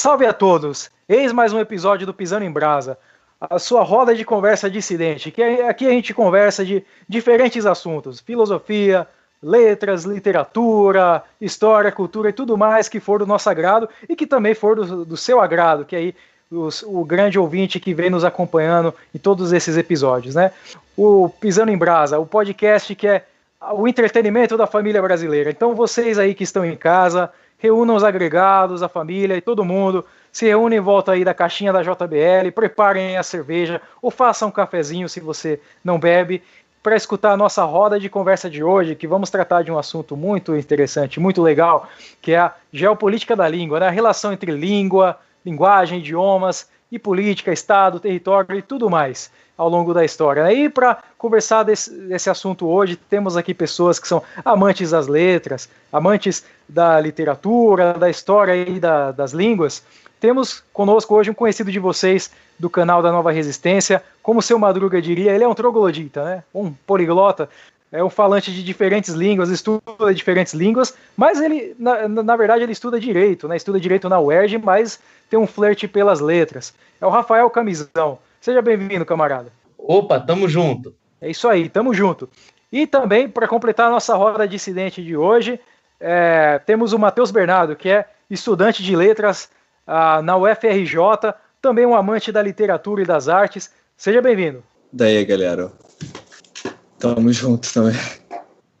Salve a todos! Eis mais um episódio do Pisando em Brasa, a sua roda de conversa dissidente, que aqui a gente conversa de diferentes assuntos, filosofia, letras, literatura, história, cultura e tudo mais que for do nosso agrado e que também for do, do seu agrado, que aí os, o grande ouvinte que vem nos acompanhando em todos esses episódios, né? O Pisando em Brasa, o podcast que é o entretenimento da família brasileira. Então vocês aí que estão em casa, reúnam os agregados, a família e todo mundo, se reúnem em volta aí da caixinha da JBL, preparem a cerveja ou façam um cafezinho se você não bebe para escutar a nossa roda de conversa de hoje, que vamos tratar de um assunto muito interessante, muito legal, que é a geopolítica da língua, né? a relação entre língua, linguagem, idiomas e política, Estado, território e tudo mais ao longo da história. Né? E para conversar desse, desse, assunto hoje, temos aqui pessoas que são amantes das letras, amantes da literatura, da história e da, das línguas. Temos conosco hoje um conhecido de vocês do canal da Nova Resistência, como seu Madruga diria, ele é um troglodita, né? um poliglota, é um falante de diferentes línguas, estuda diferentes línguas, mas ele, na, na verdade, ele estuda direito, né? estuda direito na UERJ, mas tem um flerte pelas letras. É o Rafael Camisão. Seja bem-vindo, camarada. Opa, tamo junto. É isso aí, tamo junto. E também, para completar a nossa roda dissidente de hoje, é, temos o Matheus Bernardo, que é estudante de letras ah, na UFRJ, também um amante da literatura e das artes. Seja bem-vindo. Daí, galera. Tamo junto também.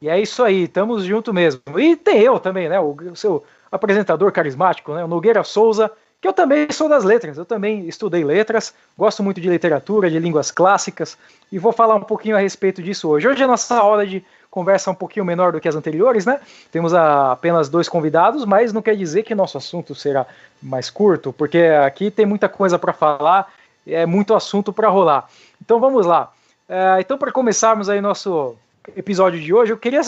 E é isso aí, tamo junto mesmo. E tem eu também, né? O, o seu apresentador carismático, né? O Nogueira Souza, que eu também sou das letras, eu também estudei letras, gosto muito de literatura, de línguas clássicas, e vou falar um pouquinho a respeito disso hoje. Hoje a nossa hora de conversa é um pouquinho menor do que as anteriores, né? Temos apenas dois convidados, mas não quer dizer que nosso assunto será mais curto, porque aqui tem muita coisa para falar, é muito assunto para rolar. Então vamos lá. É, então, para começarmos aí nosso episódio de hoje, eu queria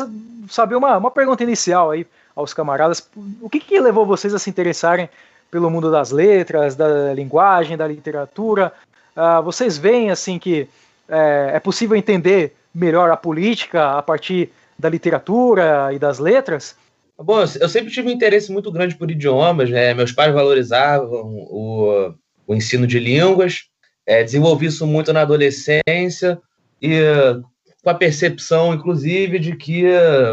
saber uma, uma pergunta inicial aí aos camaradas. O que, que levou vocês a se interessarem pelo mundo das letras, da linguagem, da literatura. Uh, vocês veem assim que é, é, possível entender melhor a política a partir da literatura e das letras? Bom, eu sempre tive um interesse muito grande por idiomas, né? Meus pais valorizavam o, o ensino de línguas, é, desenvolvi isso muito na adolescência e com a percepção, inclusive, de que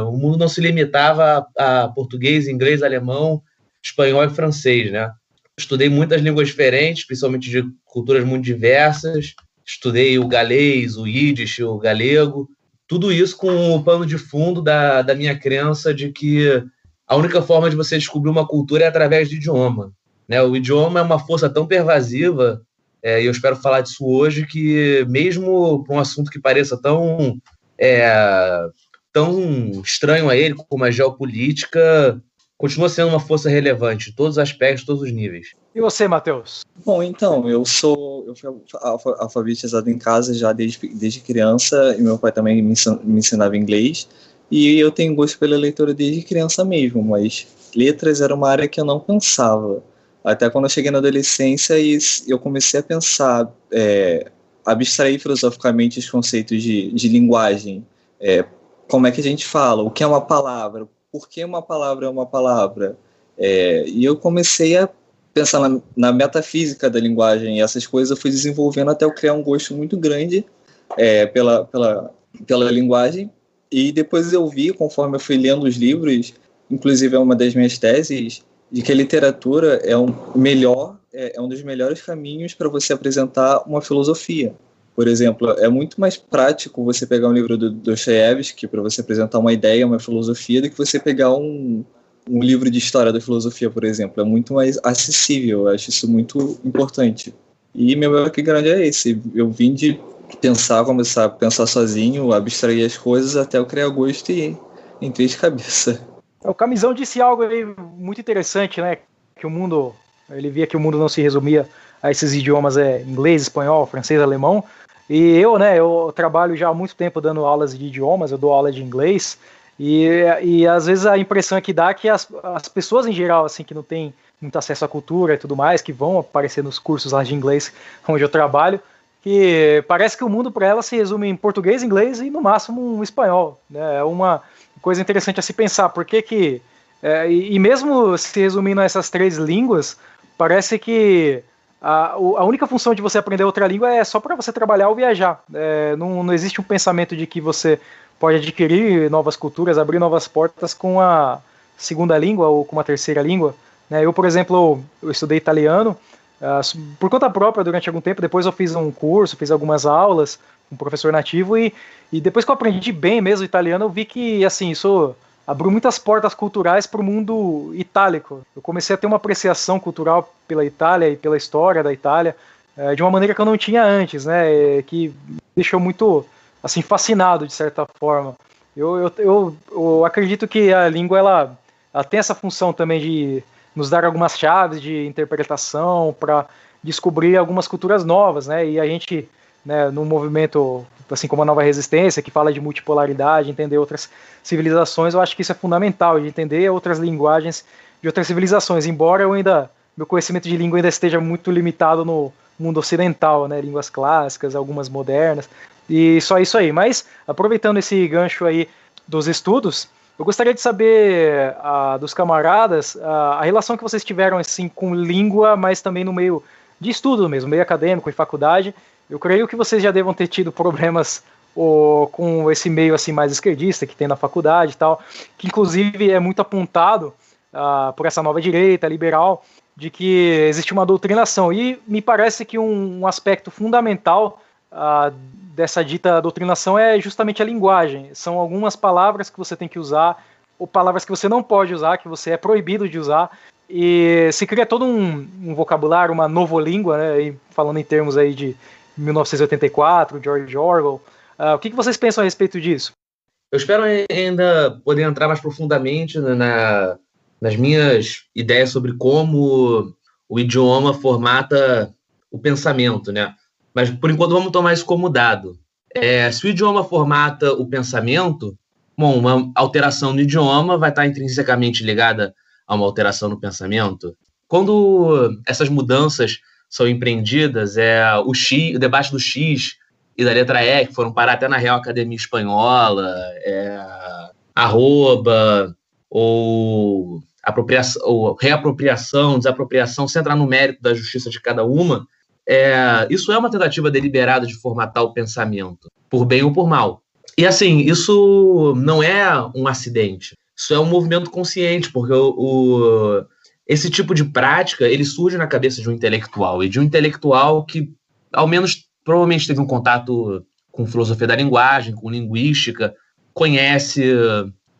o mundo não se limitava a, a português, inglês, alemão espanhol e francês, né? Estudei muitas línguas diferentes, principalmente de culturas muito diversas. Estudei o galês, o yiddish, o galego. Tudo isso com o pano de fundo da, da minha crença de que a única forma de você descobrir uma cultura é através do idioma. Né? O idioma é uma força tão pervasiva, é, e eu espero falar disso hoje, que mesmo para um assunto que pareça tão, é, tão estranho a ele, como a geopolítica, continua sendo uma força relevante em todos os aspectos, todos os níveis. E você, Matheus? Bom, então, eu sou eu fui alfabetizado em casa já desde, desde criança e meu pai também me, me ensinava inglês. E eu tenho gosto pela leitura desde criança mesmo, mas letras era uma área que eu não pensava. Até quando eu cheguei na adolescência e eu comecei a pensar, é, abstrair filosoficamente os conceitos de, de linguagem. É, como é que a gente fala? O que é uma palavra? Por que uma palavra é uma palavra? É, e eu comecei a pensar na, na, metafísica da linguagem e essas coisas eu fui desenvolvendo até eu criar um gosto muito grande é, pela, pela, pela linguagem. E depois eu vi, conforme eu fui lendo os livros, inclusive é uma das minhas teses, de que a literatura é um melhor, é, é um dos melhores caminhos para você apresentar uma filosofia. Por exemplo, é muito mais prático você pegar um livro do Dostoiévski para você apresentar uma ideia, uma filosofia, do que você pegar um, um livro de história da filosofia, por exemplo. É muito mais acessível, eu acho isso muito importante. E meu background é esse. Eu vim de pensar, começar a pensar sozinho, abstrair as coisas até eu criar gosto e entrei de cabeça. O Camisão disse algo muito interessante, né? Que o mundo, ele via que o mundo não se resumia a esses idiomas é inglês, espanhol, francês, alemão, e eu, né, eu trabalho já há muito tempo dando aulas de idiomas, eu dou aula de inglês, e, e às vezes a impressão é que dá que as, as pessoas em geral, assim, que não têm muito acesso à cultura e tudo mais, que vão aparecer nos cursos lá de inglês onde eu trabalho, que parece que o mundo para elas se resume em português, inglês e no máximo um espanhol. Né? É uma coisa interessante a se pensar, porque que, é, e mesmo se resumindo a essas três línguas, parece que a, a única função de você aprender outra língua é só para você trabalhar ou viajar. É, não, não existe um pensamento de que você pode adquirir novas culturas, abrir novas portas com a segunda língua ou com uma terceira língua. Né? Eu, por exemplo, eu estudei italiano uh, por conta própria durante algum tempo. Depois eu fiz um curso, fiz algumas aulas com um professor nativo e, e depois que eu aprendi bem mesmo italiano, eu vi que assim isso abriu muitas portas culturais para o mundo itálico. Eu comecei a ter uma apreciação cultural pela Itália e pela história da Itália é, de uma maneira que eu não tinha antes, né? Que me deixou muito assim fascinado de certa forma. Eu, eu, eu, eu acredito que a língua ela, ela tem essa função também de nos dar algumas chaves de interpretação para descobrir algumas culturas novas, né? E a gente, né, num movimento assim como a Nova Resistência, que fala de multipolaridade, entender outras civilizações, eu acho que isso é fundamental, de entender outras linguagens de outras civilizações, embora eu ainda meu conhecimento de língua ainda esteja muito limitado no mundo ocidental, né, línguas clássicas, algumas modernas, e só isso aí. Mas aproveitando esse gancho aí dos estudos, eu gostaria de saber uh, dos camaradas uh, a relação que vocês tiveram assim com língua, mas também no meio de estudo mesmo, meio acadêmico e faculdade, eu creio que vocês já devam ter tido problemas ou, com esse meio assim mais esquerdista que tem na faculdade e tal, que inclusive é muito apontado uh, por essa nova direita liberal de que existe uma doutrinação e me parece que um, um aspecto fundamental uh, dessa dita doutrinação é justamente a linguagem. São algumas palavras que você tem que usar ou palavras que você não pode usar, que você é proibido de usar. E se cria todo um, um vocabulário, uma novolíngua, né, falando em termos aí de 1984, George Orwell. Uh, o que, que vocês pensam a respeito disso? Eu espero ainda poder entrar mais profundamente na, nas minhas ideias sobre como o idioma formata o pensamento, né? Mas por enquanto vamos tomar isso como dado. É, se o idioma formata o pensamento, bom, uma alteração no idioma vai estar intrinsecamente ligada a uma alteração no pensamento. Quando essas mudanças são empreendidas, é o X, o debate do X e da letra E, que foram parar até na Real Academia Espanhola, é, arroba, ou, apropriação, ou reapropriação, desapropriação, sem entrar no mérito da justiça de cada uma, é, isso é uma tentativa deliberada de formatar o pensamento, por bem ou por mal. E assim, isso não é um acidente, isso é um movimento consciente, porque o, o esse tipo de prática ele surge na cabeça de um intelectual e de um intelectual que ao menos provavelmente teve um contato com filosofia da linguagem, com linguística, conhece,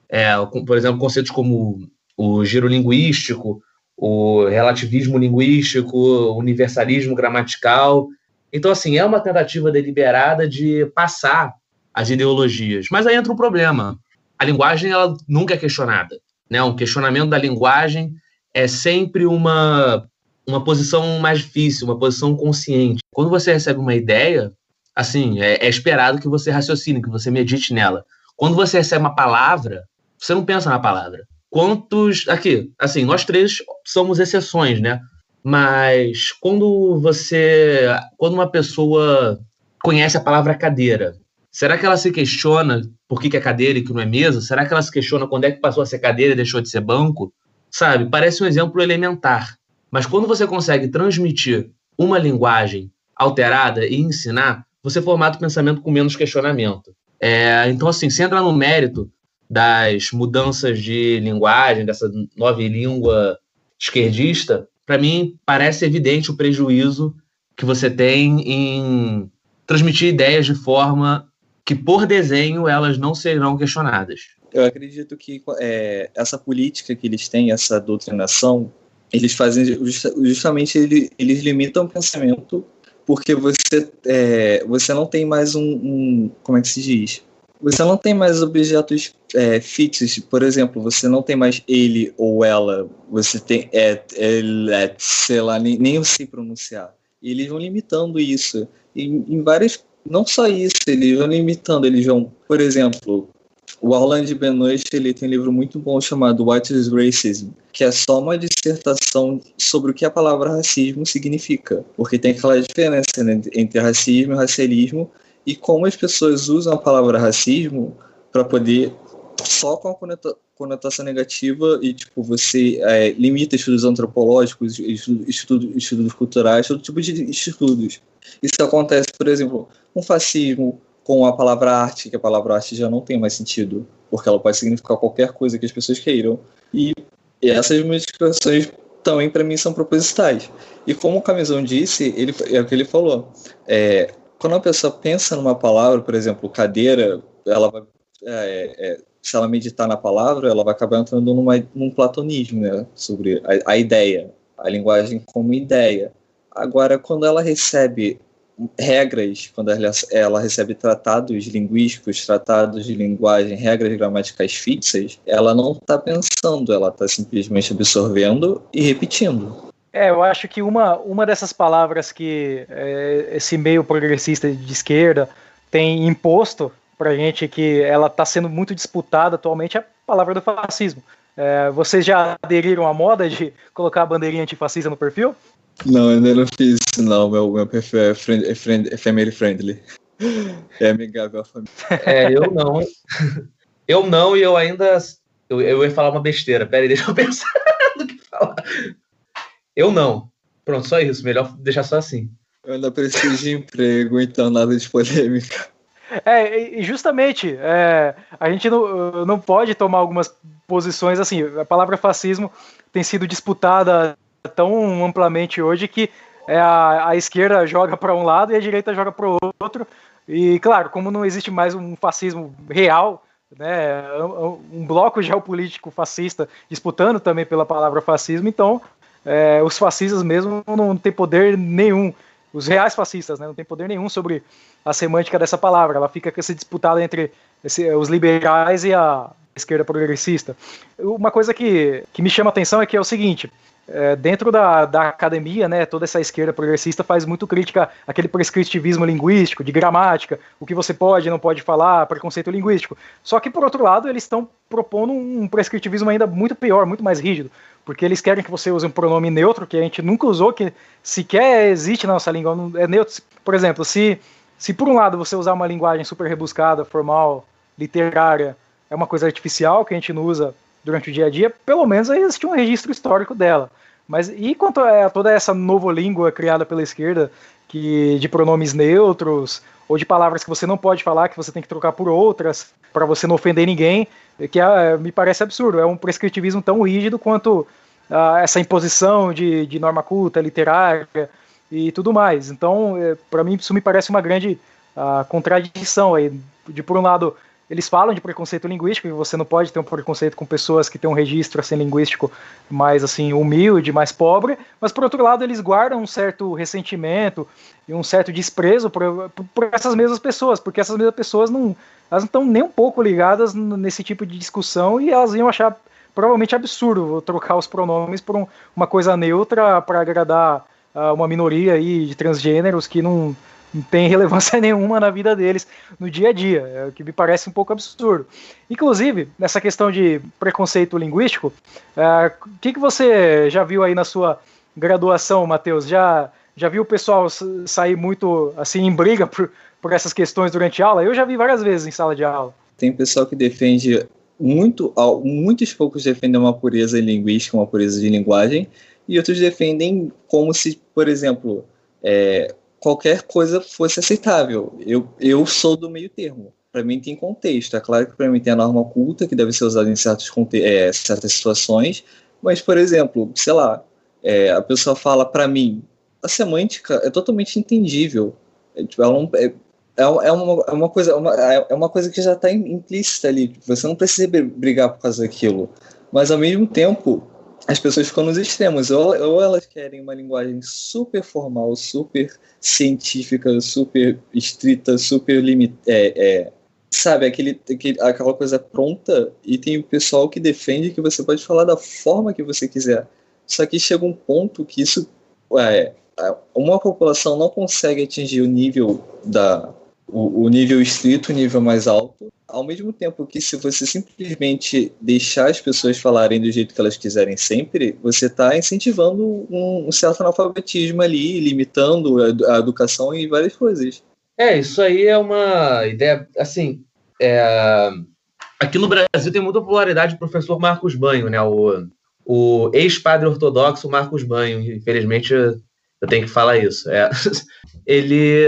é, por exemplo, conceitos como o giro linguístico, o relativismo linguístico, o universalismo gramatical. Então, assim, é uma tentativa deliberada de passar as ideologias. Mas aí entra um problema. A linguagem ela nunca é questionada. Né? Um questionamento da linguagem é sempre uma, uma posição mais difícil, uma posição consciente. Quando você recebe uma ideia, assim, é, é esperado que você raciocine, que você medite nela. Quando você recebe uma palavra, você não pensa na palavra. Quantos. Aqui, assim, nós três somos exceções, né? Mas quando você. Quando uma pessoa conhece a palavra cadeira, será que ela se questiona por que, que é cadeira e que não é mesa? Será que ela se questiona quando é que passou a ser cadeira e deixou de ser banco? Sabe? Parece um exemplo elementar. Mas quando você consegue transmitir uma linguagem alterada e ensinar, você formata o pensamento com menos questionamento. É, então, assim, se entrar no mérito das mudanças de linguagem, dessa nova língua esquerdista, para mim parece evidente o prejuízo que você tem em transmitir ideias de forma que, por desenho, elas não serão questionadas eu acredito que é, essa política que eles têm, essa doutrinação, eles fazem justamente eles, eles limitam o pensamento porque você é, você não tem mais um, um, como é que se diz? Você não tem mais objetos é, fixos. Por exemplo você não tem mais ele ou ela. Você tem é, é, sei lá nem, nem eu sei pronunciar. E eles vão limitando isso. E, em várias não só isso eles vão limitando. Eles vão por exemplo o Orlando Benoit ele tem um livro muito bom chamado What is Racism, que é só uma dissertação sobre o que a palavra racismo significa, porque tem aquela diferença né, entre racismo e racialismo e como as pessoas usam a palavra racismo para poder só com a conotação negativa e tipo você é, limita estudos antropológicos, estudos, estudos culturais, todo tipo de estudos. Isso acontece, por exemplo, com fascismo, com a palavra arte, que a palavra arte já não tem mais sentido, porque ela pode significar qualquer coisa que as pessoas queiram. E, essas modificações também para mim são propositais. E como o Camisão disse, ele, é o que ele falou. É, quando a pessoa pensa numa palavra, por exemplo, cadeira, ela vai, é, é, se ela meditar na palavra, ela vai acabar entrando numa, num platonismo, né, sobre a, a ideia, a linguagem como ideia. Agora, quando ela recebe regras, quando ela, ela, recebe tratados linguísticos, tratados de linguagem, regras gramaticais fixas, ela não está pensando, ela está simplesmente absorvendo e repetindo. É, eu acho que uma, uma dessas palavras que é, esse meio progressista de esquerda tem imposto para gente que ela está sendo muito disputada atualmente é a palavra do fascismo. É, vocês já aderiram à moda de colocar a bandeirinha antifascista no perfil? Não, ainda não fiz isso, não. Meu, meu perfil é, friend, é, friend, é family friendly. É amigável à família. É, eu não. Eu não, e eu ainda. Eu, eu ia falar uma besteira. Pera aí, deixa eu pensar no que falar. Eu não. Pronto, só isso. Melhor deixar só assim. Eu ainda preciso de emprego, então nada de polêmica. É, e justamente, é, a gente não, não pode tomar algumas posições assim. A palavra fascismo tem sido disputada tão amplamente hoje que é, a, a esquerda joga para um lado e a direita joga para o outro. E, claro, como não existe mais um fascismo real, né, um bloco geopolítico fascista disputando também pela palavra fascismo, então é, os fascistas mesmo não têm poder nenhum. Os reais fascistas né, não têm poder nenhum sobre a semântica dessa palavra. Ela fica se disputada entre esse, os liberais e a esquerda progressista. Uma coisa que, que me chama a atenção é que é o seguinte: é, dentro da, da academia, né, toda essa esquerda progressista faz muito crítica àquele prescritivismo linguístico, de gramática, o que você pode e não pode falar, preconceito linguístico. Só que, por outro lado, eles estão propondo um prescritivismo ainda muito pior, muito mais rígido, porque eles querem que você use um pronome neutro, que a gente nunca usou, que sequer existe na nossa língua, é neutro. Por exemplo, se, se por um lado você usar uma linguagem super rebuscada, formal, literária, é uma coisa artificial que a gente não usa durante o dia a dia, pelo menos existe um registro histórico dela. Mas e quanto a toda essa nova língua criada pela esquerda, que de pronomes neutros ou de palavras que você não pode falar, que você tem que trocar por outras para você não ofender ninguém, que é, me parece absurdo. É um prescritivismo tão rígido quanto uh, essa imposição de, de norma culta, literária e tudo mais. Então, é, para mim, isso me parece uma grande uh, contradição aí. De por um lado, eles falam de preconceito linguístico e você não pode ter um preconceito com pessoas que têm um registro assim linguístico mais assim humilde, mais pobre, mas por outro lado eles guardam um certo ressentimento e um certo desprezo por, por essas mesmas pessoas, porque essas mesmas pessoas não elas não estão nem um pouco ligadas nesse tipo de discussão e elas iam achar provavelmente absurdo trocar os pronomes por um, uma coisa neutra para agradar uh, uma minoria aí de transgêneros que não não tem relevância nenhuma na vida deles no dia a dia, é o que me parece um pouco absurdo. Inclusive, nessa questão de preconceito linguístico, é, o que, que você já viu aí na sua graduação, Matheus? Já, já viu o pessoal sair muito assim em briga por, por essas questões durante a aula? Eu já vi várias vezes em sala de aula. Tem pessoal que defende muito, muitos poucos defendem uma pureza linguística, uma pureza de linguagem, e outros defendem como se, por exemplo, é, qualquer coisa fosse aceitável. Eu, eu sou do meio termo. Para mim tem contexto. É claro que para mim tem a norma culta, que deve ser usada em certos, é, certas situações, mas, por exemplo, sei lá, é, a pessoa fala para mim, a semântica é totalmente entendível. É, tipo, ela não, é, é, é uma, é uma coisa uma, é uma coisa que já está implícita ali. Você não precisa brigar por causa daquilo. Mas, ao mesmo tempo, as pessoas ficam nos extremos. Ou, ou, elas querem uma linguagem super formal, super científica, super estrita, super limitada. É, é, sabe, aquele, aquele, aquela coisa pronta, e tem o pessoal que defende que você pode falar da forma que você quiser. Só que chega um ponto que isso. É, uma população não consegue atingir o nível da, o, o nível estrito, o nível mais alto, ao mesmo tempo que se você simplesmente deixar as pessoas falarem do jeito que elas quiserem sempre, você está incentivando um, um, certo analfabetismo ali, limitando a, a, educação e várias coisas. É, isso aí é uma ideia, assim, é, aqui no Brasil tem muita popularidade o professor Marcos Banho, né? O, o ex-padre ortodoxo Marcos Banho. Infelizmente, eu tenho que falar isso. É, ele,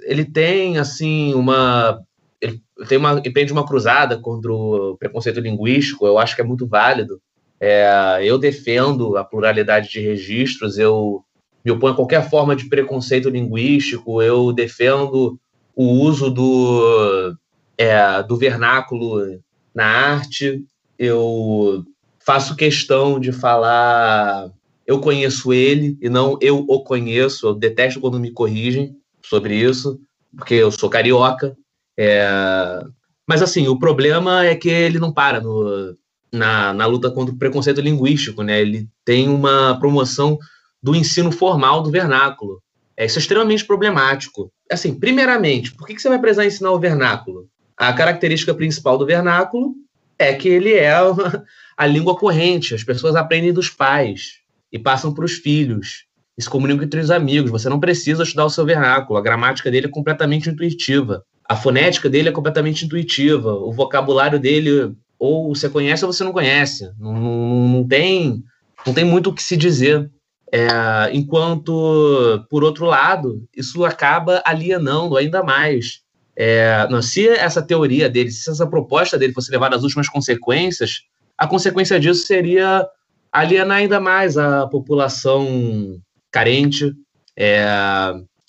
ele tem, assim, uma. Ele tem uma, empreende uma cruzada contra o preconceito linguístico, eu acho que é muito válido. É, eu defendo a pluralidade de registros, eu me oponho a qualquer forma de preconceito linguístico, eu defendo o uso do, é, do vernáculo na arte, eu faço questão de falar eu conheço ele e não eu o conheço. Eu detesto quando me corrigem sobre isso, porque eu sou carioca. É... Mas, assim, o problema é que ele não para no, na, na luta contra o preconceito linguístico, né? Ele tem uma promoção do ensino formal do vernáculo. É, isso é extremamente problemático. Assim, primeiramente, por que, que você vai precisar ensinar o vernáculo? A característica principal do vernáculo é que ele é a língua corrente, as pessoas aprendem dos pais e passam para os filhos e se comunicam entre os amigos. Você não precisa estudar o seu vernáculo, a gramática dele é completamente intuitiva, a fonética dele é completamente intuitiva, o vocabulário dele ou você conhece ou você não conhece. Não, não, não tem, não tem muito o que se dizer. É, enquanto, por outro lado, isso acaba alienando ainda mais. É, não, se essa teoria dele, se essa proposta dele fosse levada às últimas consequências, a consequência disso seria alienar ainda mais a população carente, é,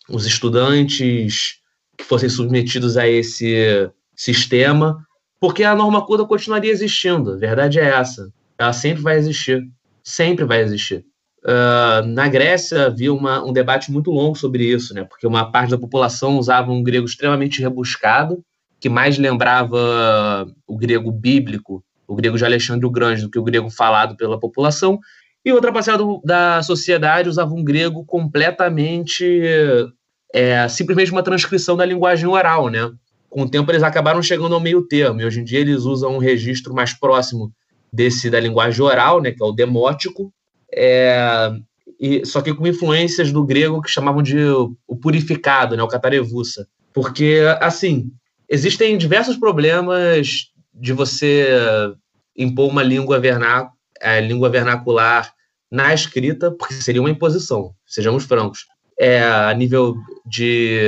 os estudantes que fossem submetidos a esse sistema, porque a norma culta continuaria existindo. A verdade é essa. Ela sempre vai existir. Sempre vai existir. Uh, na Grécia havia uma, um debate muito longo sobre isso, né? porque uma parte da população usava um grego extremamente rebuscado, que mais lembrava o grego bíblico o grego de Alexandre o Grande do que o grego falado pela população, e outra parcela do, da sociedade usava um grego completamente é, simplesmente uma transcrição da linguagem oral, né? Com o tempo eles acabaram chegando ao meio termo, e hoje em dia eles usam um registro mais próximo desse da linguagem oral, né, que é o demótico, é, e, só que com influências do grego que chamavam de o purificado, né, o catarevussa. Porque, assim, existem diversos problemas de você impor uma língua, vernac a língua vernacular na escrita, porque seria uma imposição, sejamos francos. É, a nível de,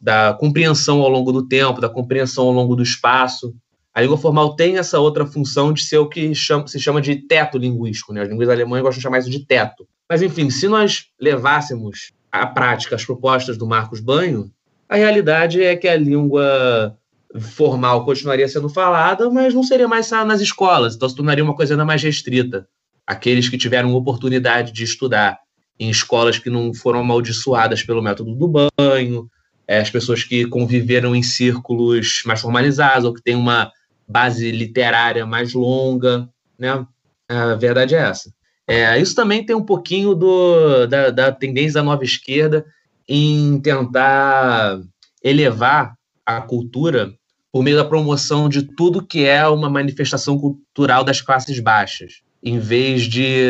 da compreensão ao longo do tempo, da compreensão ao longo do espaço. A língua formal tem essa outra função de ser o que chama, se chama de teto linguístico. Né? As línguas alemãs gostam de chamar isso de teto. Mas, enfim, se nós levássemos à prática as propostas do Marcos Banho, a realidade é que a língua formal continuaria sendo falada, mas não seria mais nas escolas, então se tornaria uma coisa ainda mais restrita. Aqueles que tiveram oportunidade de estudar em escolas que não foram amaldiçoadas pelo método do banho, é, as pessoas que conviveram em círculos mais formalizados ou que têm uma base literária mais longa, né? A verdade é essa. É, isso também tem um pouquinho do, da, da tendência da nova esquerda em tentar elevar a cultura por meio da promoção de tudo que é uma manifestação cultural das classes baixas, em vez de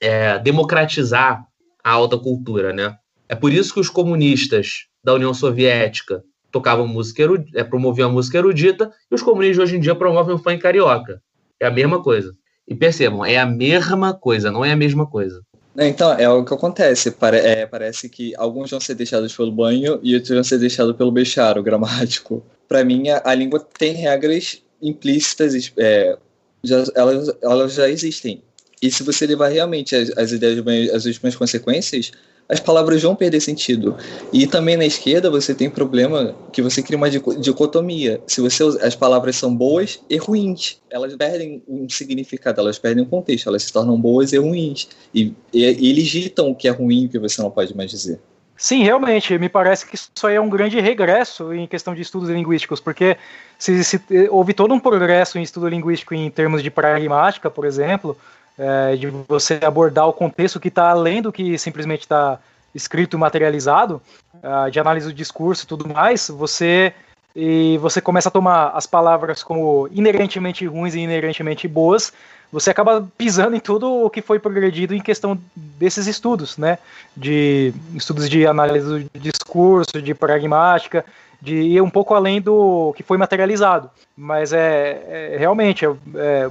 é, democratizar a alta cultura, né? É por isso que os comunistas da União Soviética tocavam música erudita, é, promoviam a música erudita e os comunistas hoje em dia promovem o funk carioca. É a mesma coisa. E percebam, é a mesma coisa, não é a mesma coisa. É, então, é o que acontece. Pare é, parece que alguns vão ser deixados pelo banho e outros vão ser deixados pelo becharo gramático. Para mim, a, a, língua tem regras implícitas, é, já, elas, elas já existem. E se você levar realmente as, as ideias, as últimas consequências, as palavras vão perder sentido. E também na esquerda você tem problema que você cria uma dicotomia. Se você as palavras são boas e ruins, elas perdem um significado, elas perdem um contexto, elas se tornam boas e ruins. E, e, e eles ditam o que é ruim o que você não pode mais dizer. Sim, realmente, me parece que isso aí é um grande regresso em questão de estudos linguísticos, porque se, se houve todo um progresso em estudo linguístico em termos de pragmática, por exemplo, é, de você abordar o contexto que está além do que simplesmente está escrito materializado, uh, de análise do discurso e tudo mais, você e você começa a tomar as palavras como inerentemente ruins e inerentemente boas, você acaba pisando em tudo o que foi progredido em questão desses estudos, né? De estudos de análise do discurso, de pragmática, de ir um pouco além do que foi materializado. Mas é, é realmente é, é,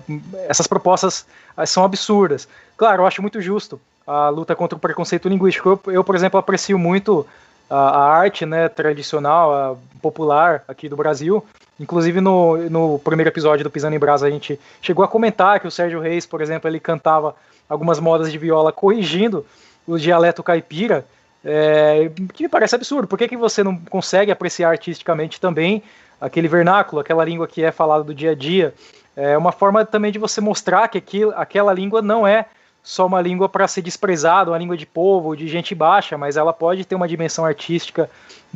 essas propostas são absurdas. Claro, eu acho muito justo a luta contra o preconceito linguístico. Eu, eu por exemplo, aprecio muito a, arte né, tradicional, popular aqui do Brasil. Inclusive no, no primeiro episódio do Pisando em Brasa a gente chegou a comentar que o Sérgio Reis, por exemplo, ele cantava algumas modas de viola corrigindo o dialeto caipira, é, que me parece absurdo. Por que, que você não consegue apreciar artisticamente também aquele vernáculo, aquela língua que é falada do dia a dia? É uma forma também de você mostrar que aquilo, aquela língua não é só uma língua para ser desprezada, uma língua de povo, de gente baixa, mas ela pode ter uma dimensão artística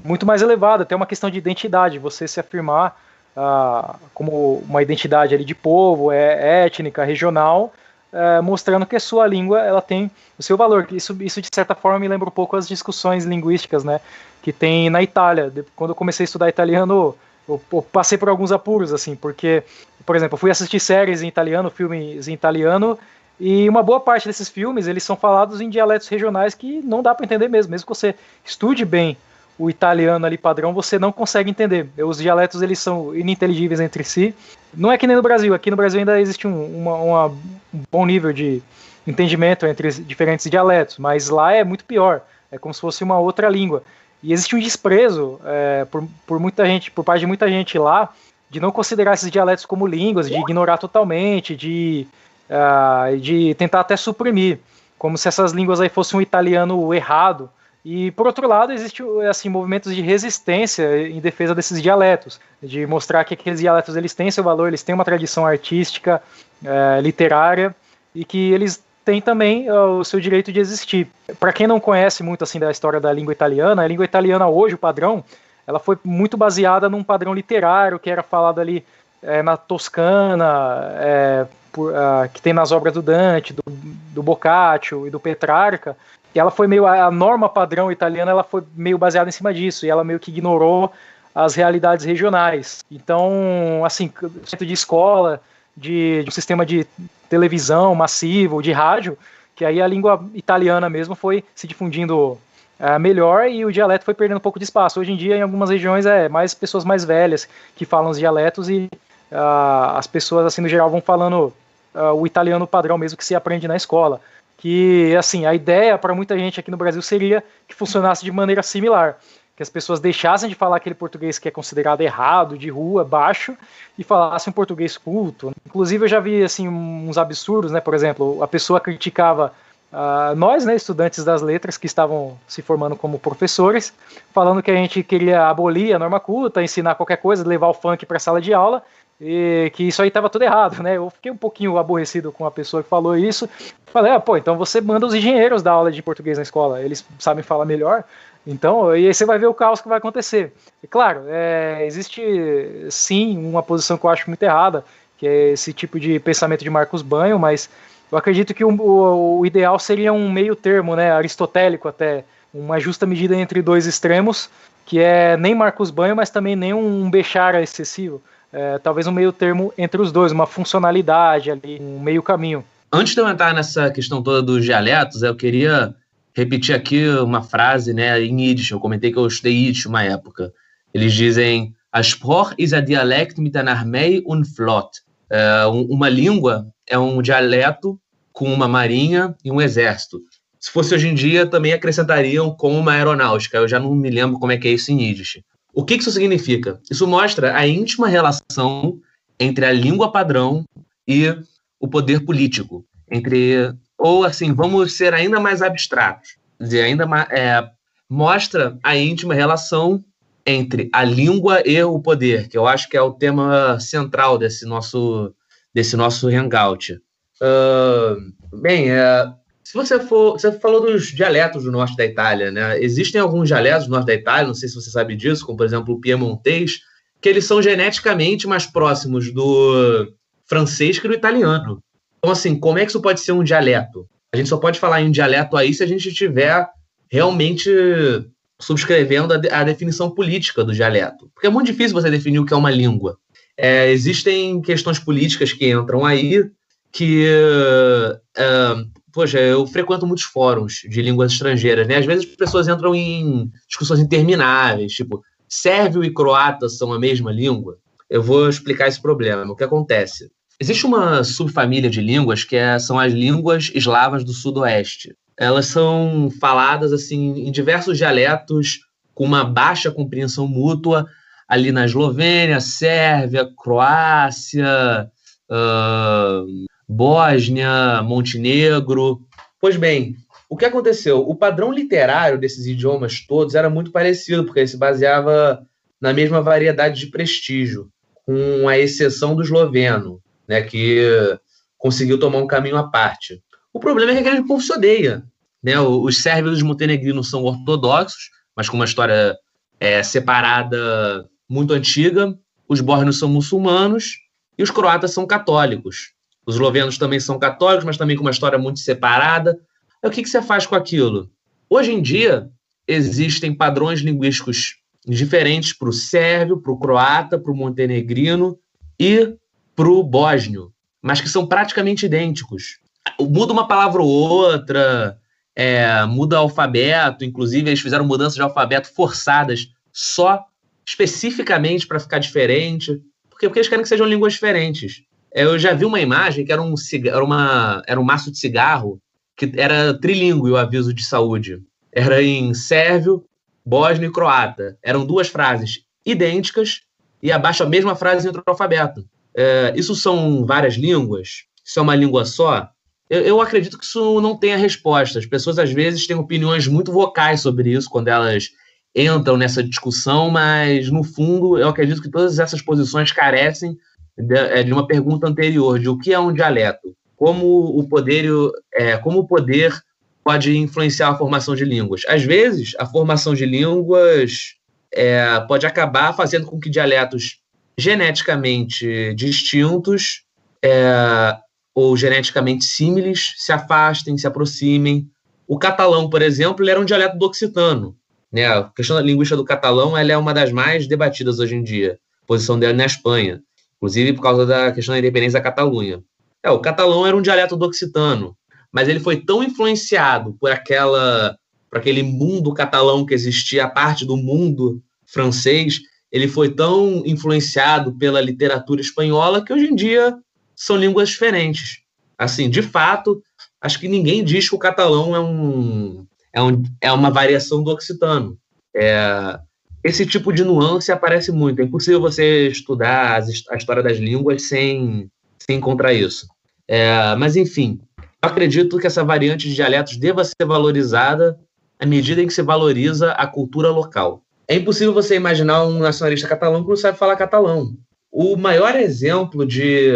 muito mais elevada, até uma questão de identidade, você se afirmar ah, como uma identidade ali de povo, é, étnica, regional, é, mostrando que a sua língua ela tem o seu valor. Isso, isso de certa forma me lembra um pouco as discussões linguísticas, né, que tem na Itália. Quando eu comecei a estudar italiano, eu, eu passei por alguns apuros, assim, porque, por exemplo, eu fui assistir séries em italiano, filmes em italiano, e uma boa parte desses filmes, eles são falados em dialetos regionais que não dá para entender mesmo. Mesmo que você estude bem o italiano ali padrão, você não consegue entender. Os dialetos, eles são ininteligíveis entre si. Não é que nem no Brasil. Aqui no Brasil ainda existe um, uma, uma, um bom nível de entendimento entre diferentes dialetos, mas lá é muito pior. É como se fosse uma outra língua. E existe um desprezo é, por, por muita gente, por parte de muita gente lá, de não considerar esses dialetos como línguas, de ignorar totalmente, de uh, de tentar até suprimir, como se essas línguas aí fossem um italiano errado. E por outro lado, existe assim movimentos de resistência em defesa desses dialetos, de mostrar que aqueles dialetos eles têm seu valor, eles têm uma tradição artística, uh, literária e que eles têm também uh, o seu direito de existir. Para quem não conhece muito assim da história da língua italiana, a língua italiana hoje, o padrão, ela foi muito baseada num padrão literário que era falado ali é, na Toscana, é, por, uh, que tem nas obras do Dante, do, do Boccaccio e do Petrarca, e ela foi meio a norma padrão italiana, ela foi meio baseada em cima disso, e ela meio que ignorou as realidades regionais. Então, assim, centro de escola, de, de um sistema de televisão massivo, de rádio, que aí a língua italiana mesmo foi se difundindo uh, melhor e o dialeto foi perdendo um pouco de espaço. Hoje em dia, em algumas regiões, é mais pessoas mais velhas que falam os dialetos e uh, as pessoas, assim, no geral, vão falando uh, o italiano padrão mesmo que se aprende na escola. Que, assim, a ideia para muita gente aqui no Brasil seria que funcionasse de maneira similar. Que as pessoas deixassem de falar aquele português que é considerado errado, de rua, baixo, e falassem um português culto. Inclusive, eu já vi, assim, uns absurdos, né? Por exemplo, a pessoa criticava Uh, nós, né, estudantes das letras que estavam se formando como professores, falando que a gente queria abolir a norma culta, ensinar qualquer coisa, levar o funk para a sala de aula, e que isso aí estava tudo errado, né? Eu fiquei um pouquinho aborrecido com a pessoa que falou isso. Falei, ah, pô, então você manda os engenheiros dar aula de português na escola, eles sabem falar melhor. Então, e aí você vai ver o caos que vai acontecer. E claro, é, existe sim uma posição que eu acho muito errada, que é esse tipo de pensamento de Marcos Banho, mas eu acredito que o, o, o ideal seria um meio termo, né, aristotélico até, uma justa medida entre dois extremos, que é nem Marcos Banho, mas também nem um Bechara excessivo é, talvez um meio termo entre os dois, uma funcionalidade ali, um meio caminho. Antes de eu entrar nessa questão toda dos dialetos, eu queria repetir aqui uma frase né, em Yiddish. Eu comentei que eu estudei Yiddish uma época. Eles dizem: A Sprach is a Dialekt mit einer Armee und Flot. É, uma língua é um dialeto com uma marinha e um exército. Se fosse hoje em dia, também acrescentariam com uma aeronáutica. Eu já não me lembro como é que é isso em Yiddish. O que isso significa? Isso mostra a íntima relação entre a língua padrão e o poder político, entre ou assim, vamos ser ainda mais abstratos, dizer, ainda mais, é, mostra a íntima relação entre a língua e o poder, que eu acho que é o tema central desse nosso desse nosso hangout. Uh, bem, é, se você for. Você falou dos dialetos do norte da Itália, né? Existem alguns dialetos do norte da Itália, não sei se você sabe disso, como por exemplo o piemontês, que eles são geneticamente mais próximos do francês que do italiano. Então, assim, como é que isso pode ser um dialeto? A gente só pode falar em dialeto aí se a gente tiver realmente subscrevendo a, de, a, definição política do dialeto. Porque é muito difícil você definir o que é uma língua. É, existem questões políticas que entram aí que. Uh, poxa, eu frequento muitos fóruns de línguas estrangeiras, né? Às vezes as pessoas entram em discussões intermináveis, tipo, sérvio e croata são a mesma língua? Eu vou explicar esse problema. O que acontece? Existe uma subfamília de línguas que é, são as línguas eslavas do sudoeste. Elas são faladas assim em diversos dialetos com uma baixa compreensão mútua ali na Eslovênia, Sérvia, Croácia, uh, Bósnia, Montenegro. Pois bem, o que aconteceu? O padrão literário desses idiomas todos era muito parecido, porque ele se baseava na mesma variedade de prestígio, com a exceção do esloveno né, que conseguiu tomar um caminho à parte. O problema é que aquele povo se odeia. Né? Os sérvios e os montenegrinos são ortodoxos, mas com uma história é, separada muito antiga. Os bórnios são muçulmanos e os croatas são católicos. Os eslovenos também são católicos, mas também com uma história muito separada. o que, que você faz com aquilo? Hoje em dia, existem padrões linguísticos diferentes para o sérvio, para o croata, para o montenegrino e para o bósnio, mas que são praticamente idênticos. Muda uma palavra ou outra, é, muda alfabeto, inclusive eles fizeram mudanças de alfabeto forçadas só especificamente para ficar diferente, porque, porque eles querem que sejam línguas diferentes. É, eu já vi uma imagem que era um, era, uma, era um maço de cigarro que era trilíngue o aviso de saúde. Era em sérvio, bósnio e croata. Eram duas frases idênticas e abaixo a mesma frase em outro alfabeto. É, isso são várias línguas? Isso é uma língua só? Eu, eu, acredito que isso não tenha resposta. As pessoas, às vezes, têm opiniões muito vocais sobre isso quando elas entram nessa discussão, mas, no fundo, eu acredito que todas essas posições carecem de, é, de uma pergunta anterior, de o que é um dialeto? Como o poder, é, como o poder pode influenciar a formação de línguas? Às vezes, a formação de línguas é, pode acabar fazendo com que dialetos geneticamente distintos é, ou geneticamente símiles se afastem, se aproximem. O catalão, por exemplo, ele era um dialeto do occitano. Né? A questão da linguística do catalão ela é uma das mais debatidas hoje em dia, posição dela na Espanha, inclusive por causa da questão da independência da Catalunha. É, o catalão era um dialeto do occitano, mas ele foi tão influenciado por aquela por aquele mundo catalão que existia a parte do mundo francês ele foi tão influenciado pela literatura espanhola que hoje em dia são línguas diferentes. Assim, de fato, acho que ninguém diz que o catalão é, um, é, um, é uma variação do occitano. É, esse tipo de nuance aparece muito. É impossível você estudar a história das línguas sem, sem encontrar isso. É, mas, enfim, eu acredito que essa variante de dialetos deva ser valorizada à medida em que se valoriza a cultura local. É impossível você imaginar um nacionalista catalão que não sabe falar catalão. O maior exemplo de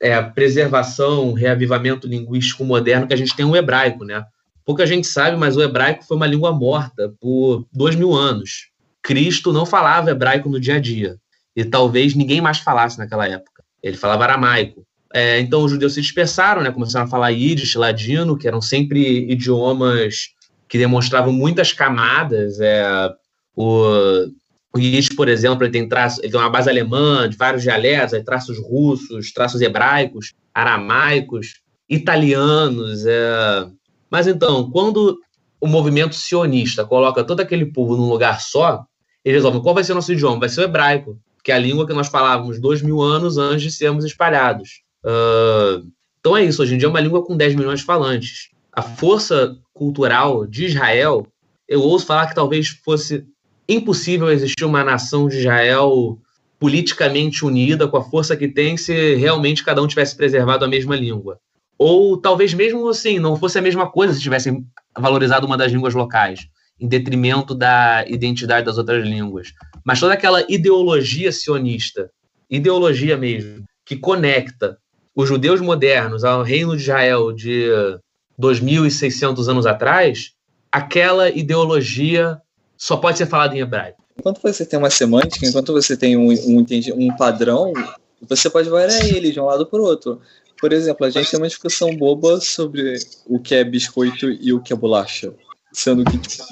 é, preservação, reavivamento linguístico moderno que a gente tem é o hebraico, né? Pouca gente sabe, mas o hebraico foi uma língua morta por dois mil anos. Cristo não falava hebraico no dia a dia. E talvez ninguém mais falasse naquela época. Ele falava aramaico. É, então os judeus se dispersaram, né? começaram a falar Yiddish, ladino, que eram sempre idiomas que demonstravam muitas camadas, é, o, Yiddish, por exemplo, ele tem, traço, ele tem uma base alemã, de vários dialetos, traços russos, traços hebraicos, aramaicos, italianos. É... Mas então, quando o movimento sionista coloca todo aquele povo num lugar só, eles resolvem qual vai ser o nosso idioma? Vai ser o hebraico, que é a língua que nós falávamos dois mil anos antes de sermos espalhados. Uh... Então é isso, hoje em dia é uma língua com 10 milhões de falantes. A força cultural de Israel, eu ouço falar que talvez fosse impossível existir uma nação de Israel politicamente unida, com a força que tem, se realmente cada um tivesse preservado a mesma língua. Ou talvez mesmo assim, não fosse a mesma coisa se tivessem valorizado uma das línguas locais, em detrimento da identidade das outras línguas. Mas toda aquela ideologia sionista, ideologia mesmo, que conecta os judeus modernos ao reino de Israel de 2.600 anos atrás, aquela ideologia só pode ser falado em hebraico. Enquanto você tem uma semântica, enquanto você tem um, um, um padrão, você pode variar ele de um lado para o outro. Por exemplo, a gente tem uma discussão boba sobre o que é biscoito e o que é bolacha. Sendo que, tipo,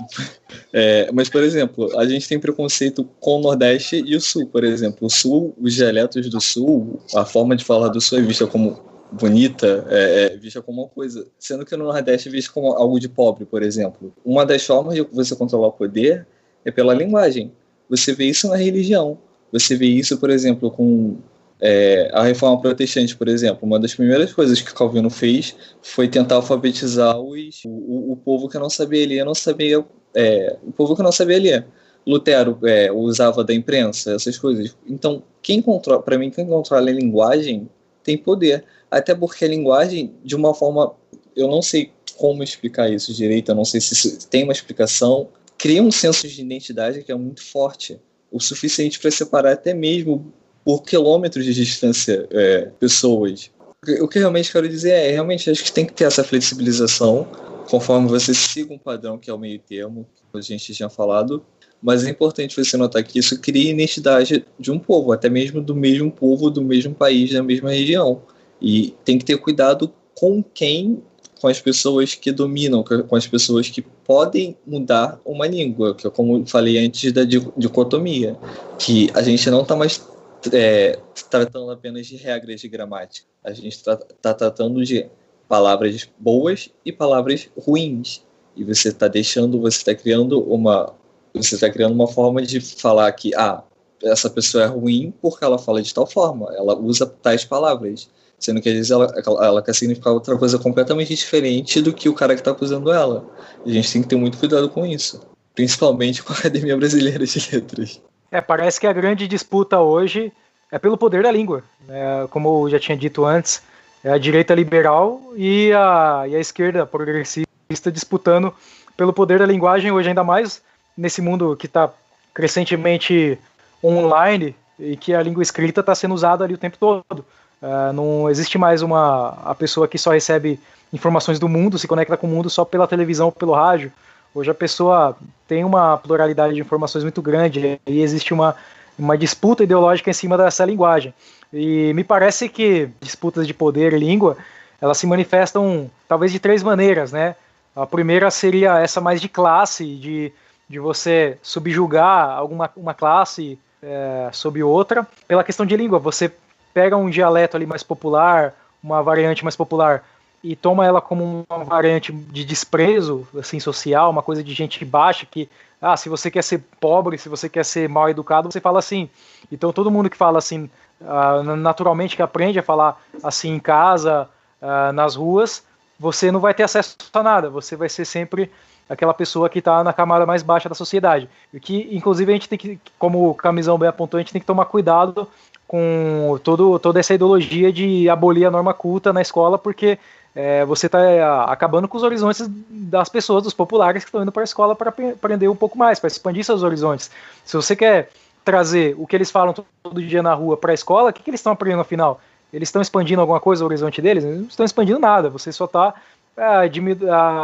é, mas, por exemplo, a gente tem preconceito com o Nordeste e o Sul, por exemplo. O Sul, os dialetos do Sul, a forma de falar do Sul é vista como bonita, é, é vista como uma coisa, sendo que no Nordeste é vista como algo de pobre, por exemplo. Uma das formas de você controlar o poder é pela linguagem. Você vê isso na religião. Você vê isso, por exemplo, com é, a reforma protestante, por exemplo, uma das primeiras coisas que Calvino fez foi tentar alfabetizar os, o, o povo que não sabia ler, não sabia, é, o povo que não sabia ler. Lutero é, usava da imprensa, essas coisas. Então, quem controla, para mim, quem controla a linguagem tem poder. Até porque a linguagem, de uma forma, eu não sei como explicar isso direito, eu não sei se tem uma explicação, cria um senso de identidade que é muito forte, o suficiente para separar até mesmo por quilômetros de distância é, pessoas. O que eu realmente quero dizer é, realmente acho que tem que ter essa flexibilização, conforme você siga um padrão que é o meio termo, que a gente tinha falado, mas é importante você notar que isso cria identidade de um povo, até mesmo do mesmo povo, do mesmo país, da mesma região. E tem que ter cuidado com quem, com as pessoas que dominam, com as pessoas que podem mudar uma língua, que é como falei antes da dicotomia, que a gente não está mais é, tratando apenas de regras de gramática, a gente está tá tratando de palavras boas e palavras ruins. E você está deixando, você está criando uma, você está criando uma forma de falar que ah, essa pessoa é ruim porque ela fala de tal forma, ela usa tais palavras sendo que às vezes ela, ela quer significar outra coisa completamente diferente do que o cara que está acusando ela. E a gente tem que ter muito cuidado com isso, principalmente com a Academia Brasileira de Letras. É, parece que a grande disputa hoje é pelo poder da língua. É, como eu já tinha dito antes, é a direita liberal e a, e a esquerda progressista disputando pelo poder da linguagem hoje, ainda mais nesse mundo que está crescentemente online e que a língua escrita está sendo usada ali o tempo todo. Uh, não existe mais uma a pessoa que só recebe informações do mundo, se conecta com o mundo só pela televisão pelo rádio. Hoje a pessoa tem uma pluralidade de informações muito grande e existe uma, uma disputa ideológica em cima dessa linguagem. E me parece que disputas de poder e língua, elas se manifestam talvez de três maneiras, né? A primeira seria essa mais de classe, de, de você subjugar alguma uma classe é, sobre outra. Pela questão de língua, você pega um dialeto ali mais popular, uma variante mais popular, e toma ela como uma variante de desprezo assim social, uma coisa de gente baixa que ah, se você quer ser pobre, se você quer ser mal educado, você fala assim. Então todo mundo que fala assim, uh, naturalmente que aprende a falar assim em casa, uh, nas ruas, você não vai ter acesso a nada. Você vai ser sempre aquela pessoa que está na camada mais baixa da sociedade. E que, inclusive, a gente tem que, como o Camisão bem apontou, a gente tem que tomar cuidado com todo, toda essa ideologia de abolir a norma culta na escola, porque é, você está é, acabando com os horizontes das pessoas, dos populares que estão indo para a escola para aprender um pouco mais, para expandir seus horizontes. Se você quer trazer o que eles falam todo dia na rua para a escola, o que, que eles estão aprendendo afinal? Eles estão expandindo alguma coisa o horizonte deles? Eles não estão expandindo nada, você só está é,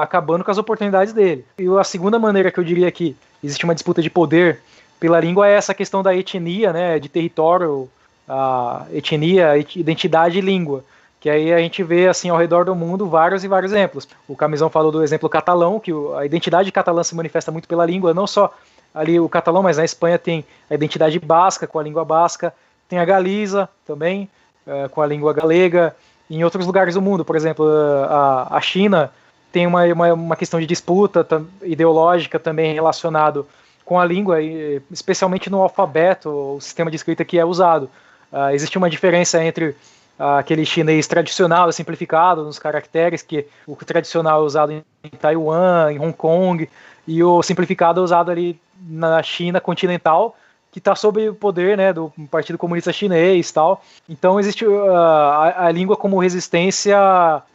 acabando com as oportunidades dele. E a segunda maneira que eu diria que existe uma disputa de poder pela língua é essa questão da etnia, né, de território, a etnia, identidade e língua. Que aí a gente vê assim ao redor do mundo vários e vários exemplos. O Camisão falou do exemplo catalão, que a identidade catalã se manifesta muito pela língua, não só ali o catalão, mas na Espanha tem a identidade basca com a língua basca, tem a galiza também é, com a língua galega. Em outros lugares do mundo, por exemplo, a, a China tem uma, uma, uma questão de disputa ideológica também relacionado com a língua, especialmente no alfabeto, o sistema de escrita que é usado. Uh, existe uma diferença entre aquele chinês tradicional, simplificado nos caracteres, que o tradicional é usado em Taiwan, em Hong Kong, e o simplificado é usado ali na China continental, que está sob o poder né, do Partido Comunista Chinês tal. Então existe uh, a, a, língua como resistência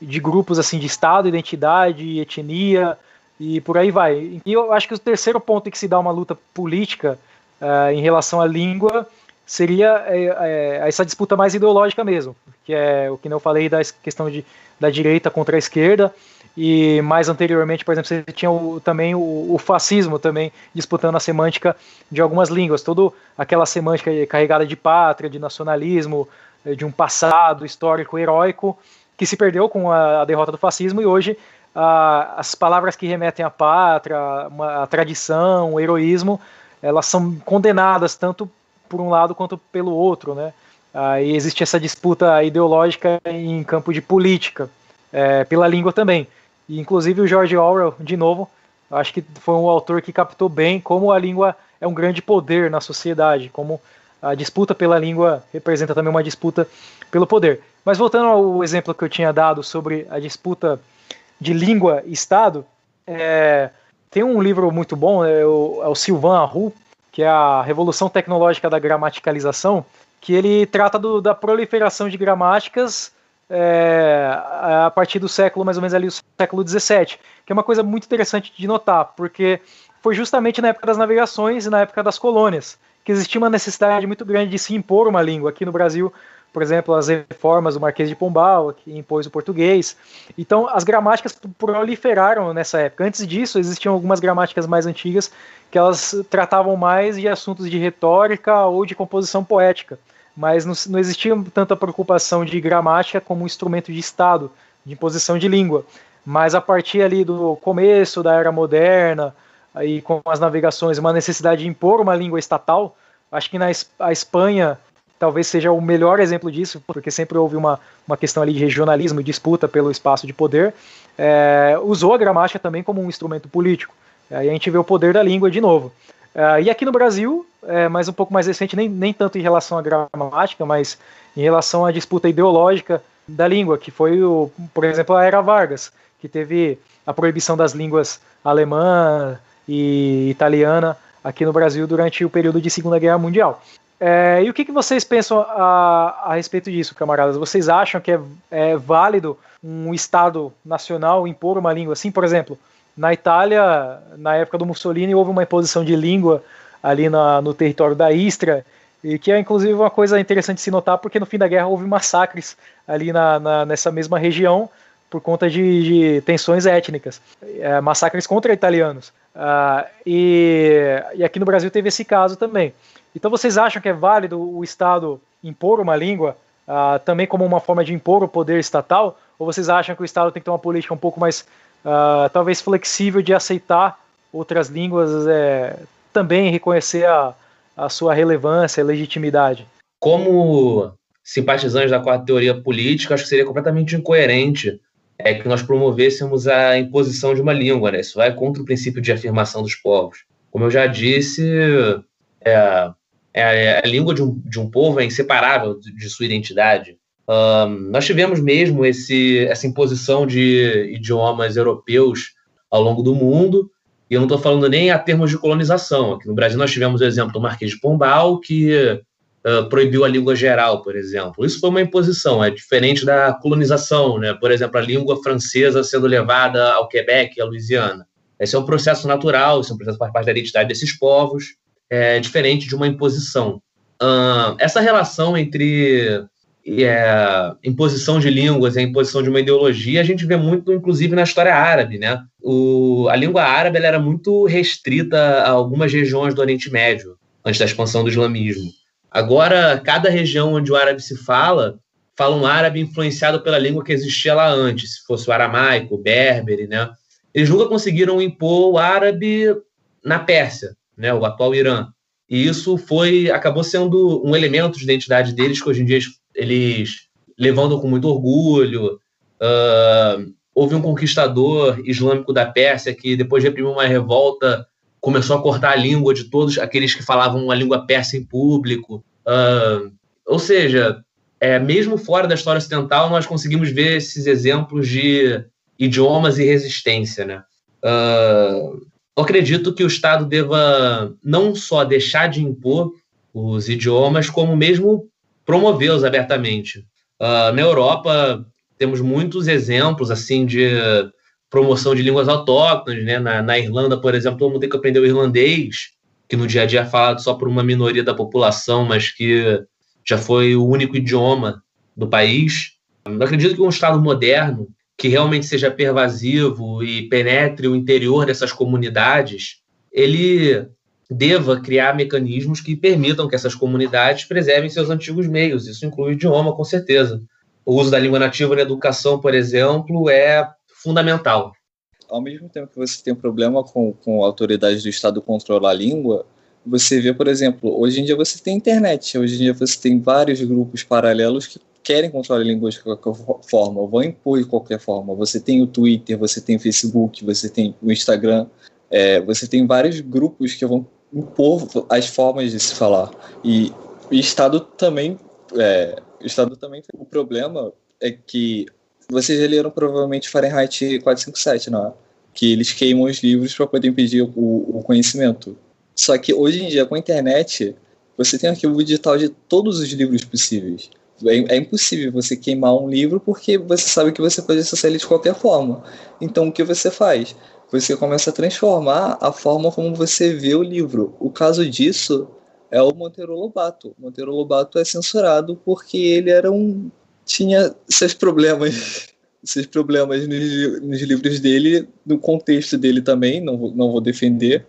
de grupos assim de Estado, identidade, etnia e por aí vai. E eu acho que o terceiro ponto em que se dá uma luta política uh, em relação à língua seria é, é, essa disputa mais ideológica mesmo, que é o que eu falei da questão de, da direita contra a esquerda, e mais anteriormente, por exemplo, você tinha o, também o, o, fascismo também disputando a semântica de algumas línguas, toda aquela semântica carregada de pátria, de nacionalismo, eh, de um passado histórico heróico, que se perdeu com a, a derrota do fascismo e hoje a, as palavras que remetem à pátria, uma, a tradição, o heroísmo, elas são condenadas tanto por um lado quanto pelo outro, né? Aí existe essa disputa ideológica em campo de política, é, pela língua também. E, inclusive o George Orwell, de novo, acho que foi um autor que captou bem como a língua é um grande poder na sociedade, como a disputa pela língua representa também uma disputa pelo poder. Mas voltando ao exemplo que eu tinha dado sobre a disputa de língua e Estado, é, tem um livro muito bom, é o, é o Sylvain Arroux, que é a Revolução Tecnológica da Gramaticalização, que ele trata do, da proliferação de gramáticas é, a partir do século, mais ou menos ali, o século XVII, que é uma coisa muito interessante de notar, porque foi justamente na época das navegações e na época das colônias que existia uma necessidade muito grande de se impor uma língua. Aqui no Brasil, por exemplo, as reformas do Marquês de Pombal, que impôs o português. Então, as gramáticas proliferaram nessa época. Antes disso, existiam algumas gramáticas mais antigas que elas tratavam mais de assuntos de retórica ou de composição poética, mas não, não existia tanta preocupação de gramática como um instrumento de Estado, de imposição de língua. Mas a partir ali do começo da era moderna, aí com as navegações, uma necessidade de impor uma língua estatal, acho que na a Espanha talvez seja o melhor exemplo disso, porque sempre houve uma, uma questão ali de regionalismo e disputa pelo espaço de poder, é, usou a gramática também como um instrumento político. Aí a gente vê o poder da língua de novo. É, e aqui no Brasil, é, mais um pouco mais recente, nem, nem tanto em relação à gramática, mas em relação à disputa ideológica da língua, que foi, o, por exemplo, a Era Vargas, que teve a proibição das línguas alemã e italiana aqui no Brasil durante o período de Segunda Guerra Mundial. É, e o que, que vocês pensam a, a, respeito disso, camaradas? Vocês acham que é, é, válido um Estado nacional impor uma língua assim? Por exemplo, na Itália, na época do Mussolini, houve uma imposição de língua ali na, no território da Istria, e que é inclusive uma coisa interessante se notar, porque no fim da guerra houve massacres ali na, na nessa mesma região por conta de, de tensões étnicas, é, massacres contra italianos. Uh, e, e aqui no Brasil teve esse caso também. Então vocês acham que é válido o Estado impor uma língua uh, também como uma forma de impor o poder estatal? Ou vocês acham que o Estado tem que ter uma política um pouco mais, uh, talvez, flexível de aceitar outras línguas, é, também reconhecer a, a sua relevância e legitimidade? Como simpatizantes da quarta teoria política, acho que seria completamente incoerente é que nós promovêssemos a imposição de uma língua, né? Isso vai contra o princípio de afirmação dos povos. Como eu já disse, é, é, a língua de um, de um povo é inseparável de, de sua identidade. Um, nós tivemos mesmo esse, essa imposição de idiomas europeus ao longo do mundo, e eu não estou falando nem a termos de colonização. Aqui no Brasil nós tivemos o exemplo do Marquês de Pombal, que uh, proibiu a língua geral, por exemplo. Isso foi uma imposição, é diferente da colonização, né? por exemplo, a língua francesa sendo levada ao Quebec e à Louisiana. Esse é um processo natural, esse é um processo que faz parte da identidade desses povos é, diferente de uma imposição. Uh, essa relação entre é, imposição de línguas e a imposição de uma ideologia a gente vê muito, inclusive, na história árabe. Né? O, a língua árabe era muito restrita a algumas regiões do Oriente Médio, antes da expansão do islamismo. Agora, cada região onde o árabe se fala, fala um árabe influenciado pela língua que existia lá antes, se fosse o aramaico, o berbere, né? Eles nunca conseguiram impor o árabe na Pérsia, né, o atual Irã. E isso foi acabou sendo um elemento de identidade deles que hoje em dia eles levantam com muito orgulho. Uh, houve um conquistador islâmico da Pérsia que, depois de reprimir uma revolta, começou a cortar a língua de todos aqueles que falavam a língua persa em público. Uh, ou seja, é, mesmo fora da história ocidental, nós conseguimos ver esses exemplos de idiomas e resistência. Né? Uh, eu acredito que o Estado deva não só deixar de impor os idiomas, como mesmo promovê-los abertamente. Uh, na Europa, temos muitos exemplos assim de promoção de línguas autóctones. Né? Na, na, Irlanda, por exemplo, todo mundo tem que aprender o irlandês, que no dia a dia é falado só por uma minoria da população, mas que já foi o único idioma do país. Eu acredito que um Estado moderno que realmente seja pervasivo e penetre o interior dessas comunidades, ele deva criar mecanismos que permitam que essas comunidades preservem seus antigos meios. Isso inclui o idioma, com certeza. O uso da língua nativa na educação, por exemplo, é fundamental. ao mesmo tempo que você tem um problema com, com a autoridade do Estado controlar a língua, você vê, por exemplo, hoje em dia você tem internet, hoje em dia você tem vários grupos paralelos que querem controlar a língua de qualquer forma, vão impor de qualquer forma. Você tem o Twitter, você tem o Facebook, você tem o Instagram, é, você tem vários grupos que vão impor as formas de se falar. E o Estado também, é, o Estado também, o problema é que vocês já leram provavelmente Fahrenheit 457, não é? Que eles queimam os livros para poder impedir o, o conhecimento. Só que hoje em dia, com a internet, você tem arquivo digital de todos os livros possíveis. É, é, impossível você queimar um livro porque você sabe que você pode acessar ele de qualquer forma. Então, o que você faz? Você começa a transformar a forma como você vê o livro. O caso disso é o Monteiro Lobato. O Monteiro Lobato é censurado porque ele era um tinha seus problemas seus problemas nos, nos livros dele, no contexto dele também, não, não vou defender,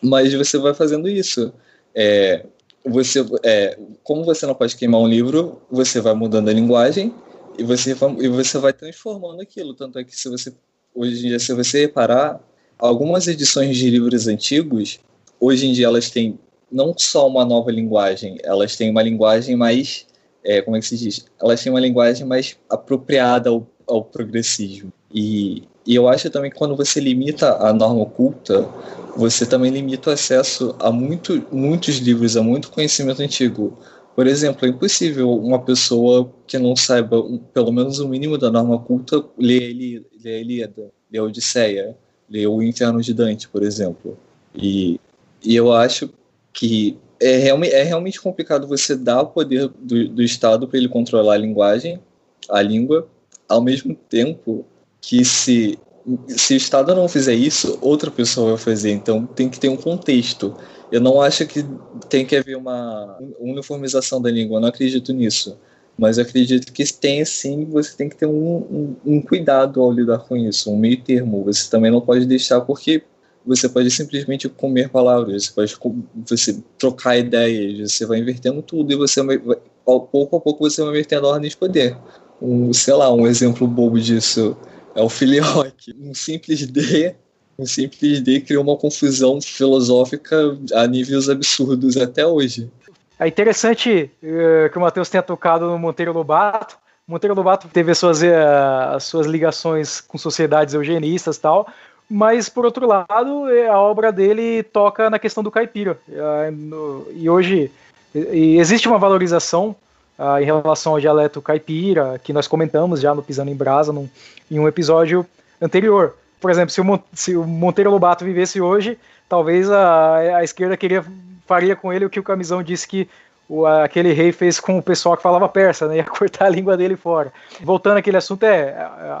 mas você vai fazendo isso. É, você, é, como você não pode queimar um livro, você vai mudando a linguagem e você vai, e você vai transformando aquilo. Tanto é que se você hoje em dia, se você reparar, algumas edições de livros antigos, hoje em dia elas têm não só uma nova linguagem, elas têm uma linguagem mais, é, como é que se diz? Elas têm uma linguagem mais apropriada ao, ao progressismo. E, e eu acho também que quando você limita a norma oculta, você também limita o acesso a muito, muitos livros, a muito conhecimento antigo. Por exemplo, é impossível uma pessoa que não saiba pelo menos o mínimo da norma culta ler, ler a Ilíada, ler a Odisseia, ler o Inferno de Dante, por exemplo. E, e eu acho que é, é realmente complicado você dar o poder do, do Estado para ele controlar a linguagem, a língua, ao mesmo tempo que se se o Estado não fizer isso, outra pessoa vai fazer. Então tem que ter um contexto. Eu não acho que tem que haver uma uniformização da língua, eu não acredito nisso. Mas acredito que tem sim, você tem que ter um, um, um cuidado ao lidar com isso, um meio termo. Você também não pode deixar porque você pode simplesmente comer palavras, você pode você trocar ideias, você vai invertendo tudo e você vai, pouco a pouco você vai invertendo a ordem de poder. Um, sei lá, um exemplo bobo disso é o filioque. Um simples D, um simples D criou uma confusão filosófica a níveis absurdos até hoje. É interessante uh, que o Matheus tenha tocado no Monteiro Lobato. Monteiro Lobato teve as suas, uh, as suas ligações com sociedades eugenistas tal, mas por outro lado, eh, a obra dele toca na questão do caipira. E hoje e existe uma valorização uh, em relação ao dialeto caipira, que nós comentamos já no Pisando em Brasa, num, em um episódio anterior. Por exemplo, se o, se o Monteiro Lobato vivesse hoje, talvez a, a esquerda queria, faria com ele o que o Camisão disse que o, aquele rei fez com o pessoal que falava persa, né? Ia cortar a língua dele fora. Voltando àquele assunto, é,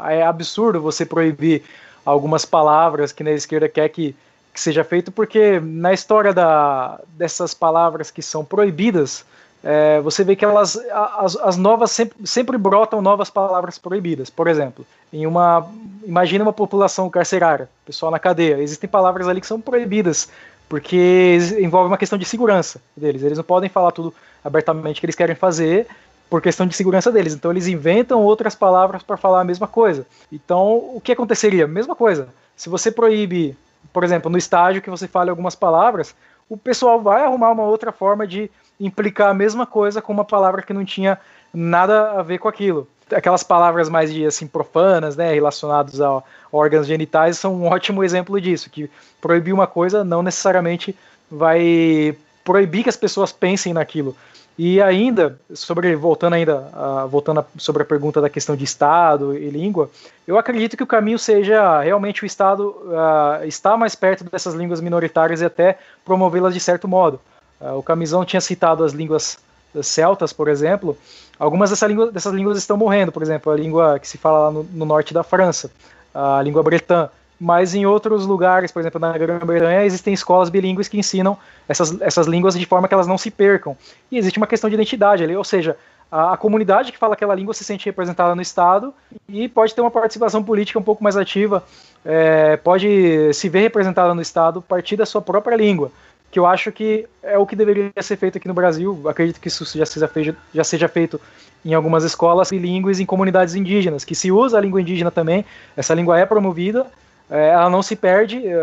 é absurdo você proibir algumas palavras que na esquerda quer que, que seja feito, porque na história da, dessas palavras que são proibidas, é, você vê que elas, as, as novas sempre, sempre brotam novas palavras proibidas. Por exemplo, em uma, imagina uma população carcerária, pessoal na cadeia, existem palavras ali que são proibidas porque envolve uma questão de segurança deles. Eles não podem falar tudo abertamente que eles querem fazer por questão de segurança deles. Então eles inventam outras palavras para falar a mesma coisa. Então o que aconteceria? Mesma coisa. Se você proíbe, por exemplo, no estágio que você fale algumas palavras, o pessoal vai arrumar uma outra forma de implicar a mesma coisa com uma palavra que não tinha nada a ver com aquilo. Aquelas palavras mais de assim profanas, né, relacionadas a órgãos genitais, são um ótimo exemplo disso, que proibir uma coisa não necessariamente vai proibir que as pessoas pensem naquilo. E ainda, sobre voltando ainda, uh, voltando a, sobre a pergunta da questão de Estado e língua, eu acredito que o caminho seja realmente o Estado uh, estar mais perto dessas línguas minoritárias e até promovê-las de certo modo. Uh, o Camisão tinha citado as línguas celtas, por exemplo. Algumas dessa língua, dessas línguas estão morrendo, por exemplo, a língua que se fala lá no, no norte da França, a língua bretã mas em outros lugares, por exemplo, na Grã-Bretanha, existem escolas bilíngues que ensinam essas, essas línguas de forma que elas não se percam. E existe uma questão de identidade ali, ou seja, a, a, comunidade que fala aquela língua se sente representada no Estado e pode ter uma participação política um pouco mais ativa, é, pode se ver representada no Estado a partir da sua própria língua, que eu acho que é o que deveria ser feito aqui no Brasil. Acredito que isso já seja feito, já seja feito em algumas escolas bilíngues em comunidades indígenas, que se usa a língua indígena também, essa língua é promovida é, ela não se perde, é,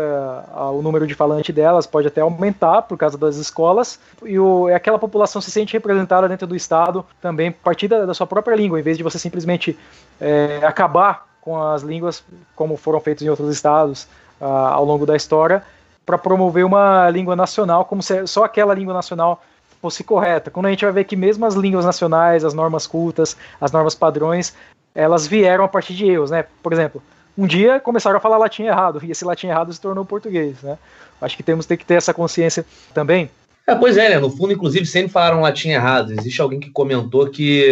o número de falantes delas pode até aumentar por causa das escolas, e o, aquela população se sente representada dentro do Estado também a partir da, sua própria língua, em vez de você simplesmente é, acabar com as línguas como foram feitos em outros estados uh, ao longo da história, para promover uma língua nacional, como se só aquela língua nacional fosse correta. Quando a gente vai ver que mesmo as línguas nacionais, as normas cultas, as normas padrões, elas vieram a partir de erros, né? Por exemplo, um dia começaram a falar latim errado, e esse latim errado se tornou português, né? Acho que temos que ter essa consciência também. É, pois é, né? No fundo, inclusive, sempre falaram latim errado. Existe alguém que comentou que.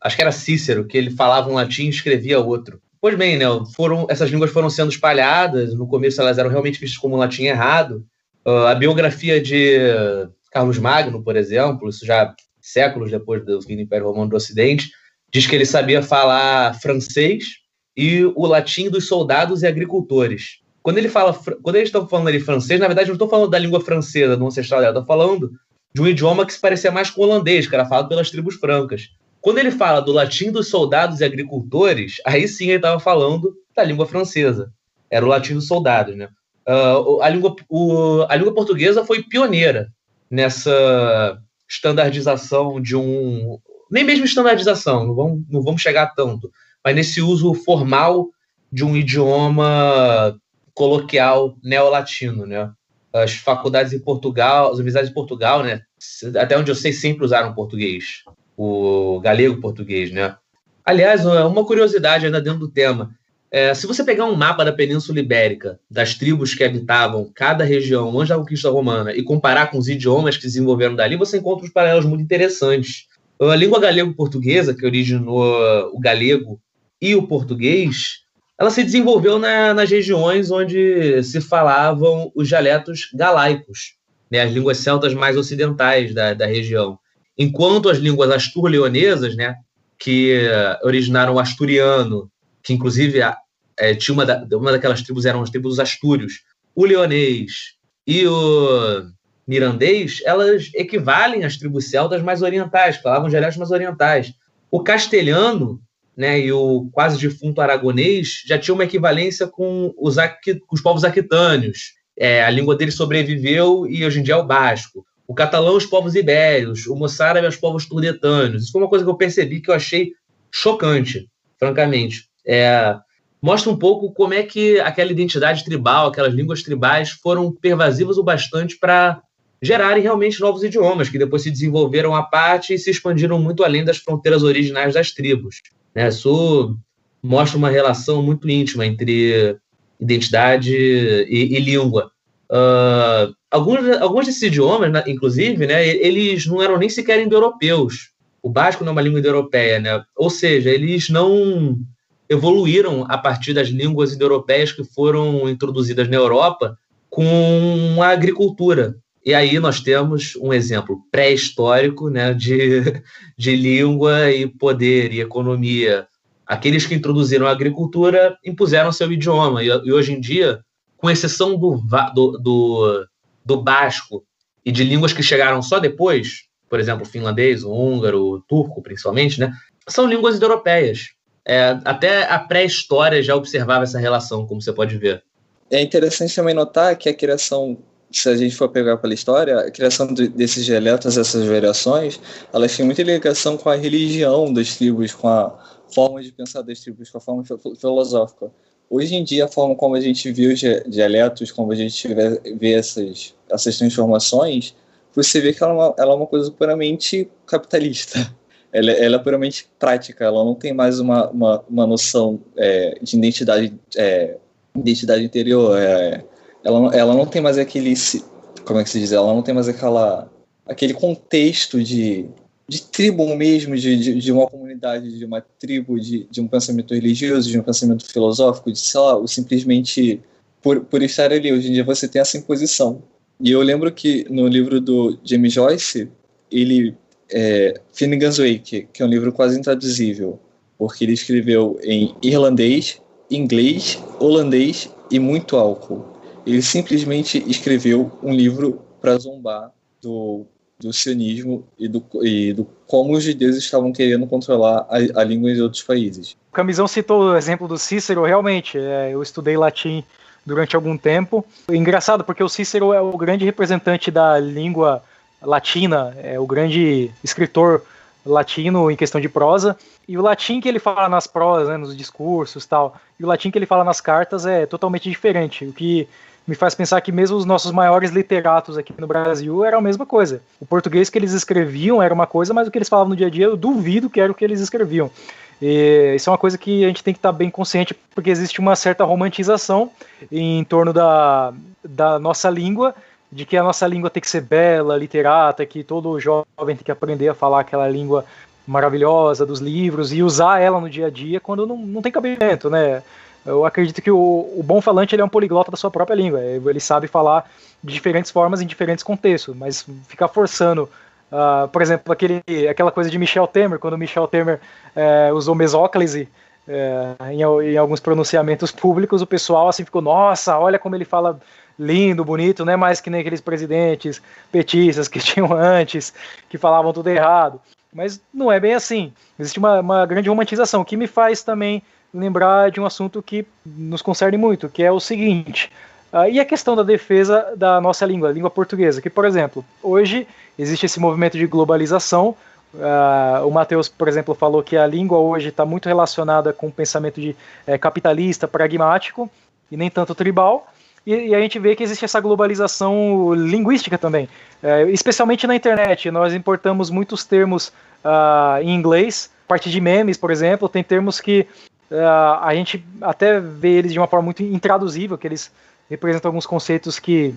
Acho que era Cícero, que ele falava um latim e escrevia outro. Pois bem, né? Foram, essas línguas foram sendo espalhadas. No começo, elas eram realmente vistas como latim errado. Uh, a biografia de Carlos Magno, por exemplo, isso já séculos depois do fim do Império Romano do Ocidente, diz que ele sabia falar francês e o latim dos soldados e agricultores. Quando ele fala, quando eles estão falando ali francês, na verdade não estou falando da língua francesa do ancestral dela, estou falando de um idioma que se parecia mais com o holandês, que era falado pelas tribos francas. Quando ele fala do latim dos soldados e agricultores, aí sim ele estava falando da língua francesa. Era o latim dos soldados, né? Uh, a, língua, o, a língua portuguesa foi pioneira nessa standardização de um. Nem mesmo standardização, não vamos, não vamos chegar tanto, mas nesse uso formal de um idioma coloquial neolatino, né? As faculdades em Portugal, as universidades em Portugal, né? Até onde eu sei, sempre usaram português, o galego português, né? Aliás, uma curiosidade ainda dentro do tema. É, se você pegar um mapa da Península Ibérica, das tribos que habitavam cada região antes da conquista romana, e comparar com os idiomas que desenvolveram dali, você encontra uns paralelos muito interessantes. A língua galego-portuguesa, que originou o galego e o português, ela se desenvolveu na, nas regiões onde se falavam os dialetos galaicos, né, as línguas celtas mais ocidentais da, da região. Enquanto as línguas astur-leonesas, né, que originaram o asturiano, que inclusive é, tinha uma, da, uma daquelas tribos, eram as tribos dos astúrios, o leonês e o mirandês, elas equivalem às tribos celtas mais orientais, falavam dialetos mais orientais. O castelhano né, e o quase defunto aragonês já tinha uma equivalência com os, com os povos aquitâneos. É, a língua deles sobreviveu e hoje em dia é o basco. O catalão, os povos ibéricos. O moçárabe, os povos turdetâneos. Isso foi uma coisa que eu percebi que eu achei chocante, francamente. É, mostra um pouco como é que aquela identidade tribal, aquelas línguas tribais foram pervasivas o bastante para gerarem realmente novos idiomas, que depois se desenvolveram à parte e se expandiram muito além das fronteiras originais das tribos. Né? Isso mostra uma relação muito íntima entre identidade e, e língua. Uh, alguns, alguns desses idiomas, né, inclusive, né, eles não eram nem sequer indo-europeus. O basco não é uma língua indo-europeia, né? ou seja, eles não evoluíram a partir das línguas indo-europeias que foram introduzidas na Europa com a agricultura. E aí nós temos um exemplo pré-histórico né, de, de língua e poder e economia. Aqueles que introduziram a agricultura impuseram seu idioma. E, e hoje em dia, com exceção do, do, do, do basco e de línguas que chegaram só depois, por exemplo, o finlandês, o húngaro, o turco, principalmente, né, são línguas europeias. É, até a pré-história já observava essa relação, como você pode ver. É interessante também notar que a criação se a gente for pegar pela história, a criação de, desses dialetos, essas variações, elas têm muita ligação com a religião das tribos, com a forma de pensar das tribos, com a forma filosófica. Hoje em dia, a forma como a gente vê os dialetos, como a gente vê, essas, essas transformações, você vê que ela é uma, ela é uma coisa puramente capitalista. Ela, ela, é puramente prática, ela não tem mais uma, uma, uma noção é, de identidade, é, identidade interior. É, ela, ela não tem mais aquele. Como é que se diz? Ela não tem mais aquela, aquele contexto de, de tribo mesmo, de, de, de uma comunidade, de uma tribo, de, de um pensamento religioso, de um pensamento filosófico, de, sei lá, simplesmente por, por estar ali. Hoje em dia você tem essa imposição. E eu lembro que no livro do James Joyce, ele. É, Finnegan's Wake, que é um livro quase intraduzível, porque ele escreveu em irlandês, inglês, holandês e muito álcool. Ele simplesmente escreveu um livro para zombar do, do sionismo e do, e do como os judeus estavam querendo controlar a, a língua de outros países. O Camisão citou o exemplo do Cícero, realmente, é, eu estudei latim durante algum tempo. Engraçado, porque o Cícero é o grande representante da língua latina, é o grande escritor latino em questão de prosa, e o latim que ele fala nas prosas, né, nos discursos tal, e o latim que ele fala nas cartas é totalmente diferente, o que me faz pensar que mesmo os nossos maiores literatos aqui no Brasil era a mesma coisa. O português que eles escreviam era uma coisa, mas o que eles falavam no dia a dia eu duvido que era o que eles escreviam. E isso é uma coisa que a gente tem que estar bem consciente, porque existe uma certa romantização em torno da, da nossa língua, de que a nossa língua tem que ser bela, literata, que todo jovem tem que aprender a falar aquela língua maravilhosa dos livros e usar ela no dia a dia quando não, não tem cabimento, né? Eu acredito que o, o bom falante ele é um poliglota da sua própria língua. Ele sabe falar de diferentes formas em diferentes contextos, mas ficar forçando, uh, por exemplo, aquele, aquela coisa de Michel Temer, quando Michel Temer uh, usou mesóclise uh, em, em, alguns pronunciamentos públicos, o pessoal assim ficou, nossa, olha como ele fala lindo, bonito, não é mais que nem aqueles presidentes petistas que tinham antes, que falavam tudo errado. Mas não é bem assim. Existe uma, uma grande romantização, que me faz também lembrar de um assunto que nos concerne muito, que é o seguinte. Uh, e a questão da defesa da nossa língua, a língua portuguesa, que, por exemplo, hoje existe esse movimento de globalização. Uh, o Matheus, por exemplo, falou que a língua hoje está muito relacionada com o pensamento de é, capitalista, pragmático, e nem tanto tribal. E, e, a gente vê que existe essa globalização linguística também, é, especialmente na internet. Nós importamos muitos termos uh, em inglês, a partir de memes, por exemplo, tem termos que uh, a gente até vê eles de uma forma muito intraduzível, que eles representam alguns conceitos que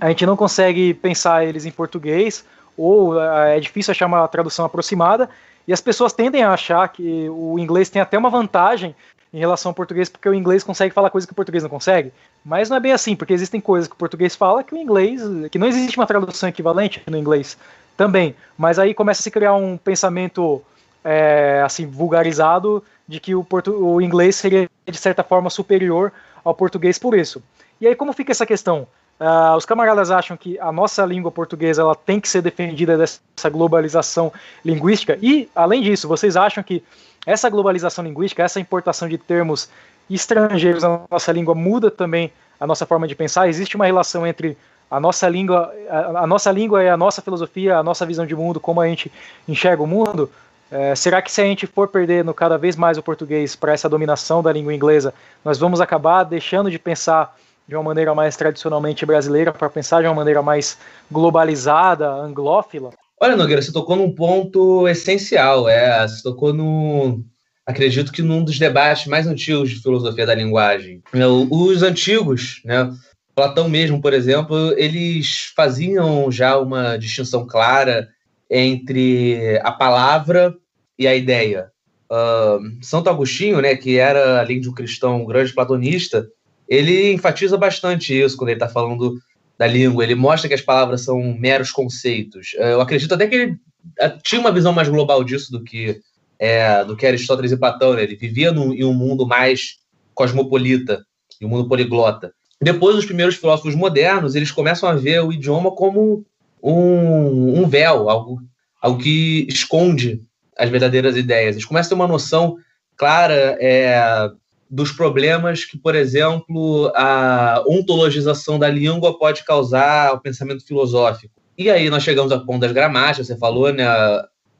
a gente não consegue pensar eles em português, ou uh, é difícil achar uma tradução aproximada, e as pessoas tendem a achar que o inglês tem até uma vantagem em relação ao português, porque o inglês consegue falar coisas que o português não consegue. Mas não é bem assim, porque existem coisas que o português fala que o inglês, que não existe uma tradução equivalente no inglês também. Mas aí começa a se criar um pensamento é, assim vulgarizado de que o, o inglês seria de certa forma superior ao português por isso. E aí como fica essa questão? Uh, os camaradas acham que a nossa língua portuguesa ela tem que ser defendida dessa globalização linguística e, além disso, vocês acham que essa globalização linguística, essa importação de termos estrangeiros na nossa língua muda também a nossa forma de pensar? Existe uma relação entre a nossa língua, a, a nossa língua e a nossa filosofia, a nossa visão de mundo, como a gente enxerga o mundo? É, será que se a gente for perdendo cada vez mais o português para essa dominação da língua inglesa, nós vamos acabar deixando de pensar de uma maneira mais tradicionalmente brasileira para pensar de uma maneira mais globalizada, anglófila? Olha, Nogueira, você tocou num ponto essencial. É, você tocou no. Acredito que num dos debates mais antigos de filosofia da linguagem. Os antigos, né? Platão mesmo, por exemplo, eles faziam já uma distinção clara entre a palavra e a ideia. Uh, Santo Agostinho, né, que era, além de um cristão, um grande platonista, ele enfatiza bastante isso quando ele está falando da língua. Ele mostra que as palavras são meros conceitos. Uh, eu acredito até que ele uh, tinha uma visão mais global disso do que, é, do que Aristóteles e Platão. Né? Ele vivia em um mundo mais cosmopolita, em um mundo poliglota. Depois, os primeiros filósofos modernos, eles começam a ver o idioma como um, um véu, algo, algo que esconde as verdadeiras ideias. Eles começam a ter uma noção clara é, dos problemas que, por exemplo, a ontologização da língua pode causar ao pensamento filosófico. E aí nós chegamos ao ponto das gramáticas, você falou, né?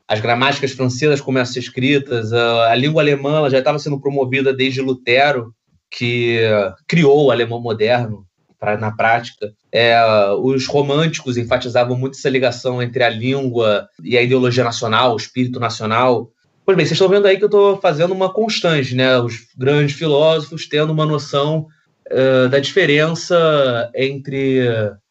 As gramáticas francesas começam a ser escritas, a, língua alemã já estava sendo promovida desde Lutero, que criou o alemão moderno pra, na prática. É, os românticos enfatizavam muito essa ligação entre a língua e a ideologia nacional, o espírito nacional. Pois bem, vocês estão vendo aí que eu estou fazendo uma constante, né? Os grandes filósofos tendo uma noção uh, da diferença entre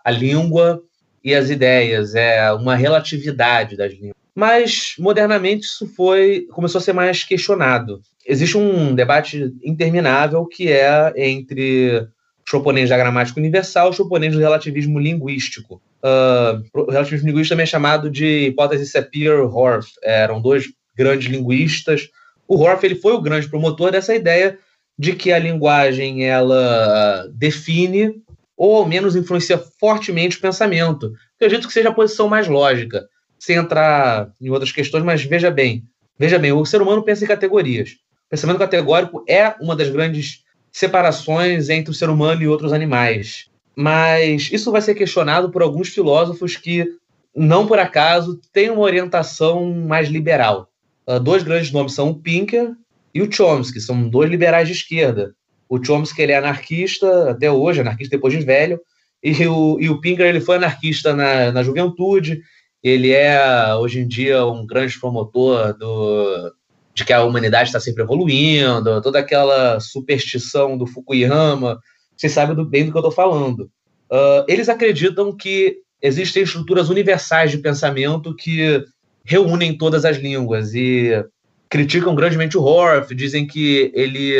a língua e as ideias, é uma relatividade das línguas. Mas modernamente isso foi começou a ser mais questionado. Existe um debate interminável que é entre Choponês da gramática universal, Choponês do relativismo linguístico. Uh, o relativismo linguístico também é chamado de hipótese Sapir-Whorf. Eram dois grandes linguistas. O Whorf ele foi o grande promotor dessa ideia de que a linguagem ela define ou ao menos influencia fortemente o pensamento. Acredito que seja a posição mais lógica, sem entrar em outras questões, mas veja bem, veja bem, o ser humano pensa em categorias. O pensamento categórico é uma das grandes separações entre o ser humano e outros animais. Mas isso vai ser questionado por alguns filósofos que, não por acaso, têm uma orientação mais liberal. Uh, dois grandes nomes são o Pinker e o Chomsky, são dois liberais de esquerda. O Chomsky ele é anarquista até hoje, anarquista depois de velho, e o, e o Pinker ele foi anarquista na, na juventude, ele é hoje em dia um grande promotor do, de que a humanidade está sempre evoluindo, toda aquela superstição do Fukuyama, vocês sabem do, bem do que eu estou falando. Uh, eles acreditam que existem estruturas universais de pensamento que reúnem todas as línguas e criticam grandemente o Horth, dizem que ele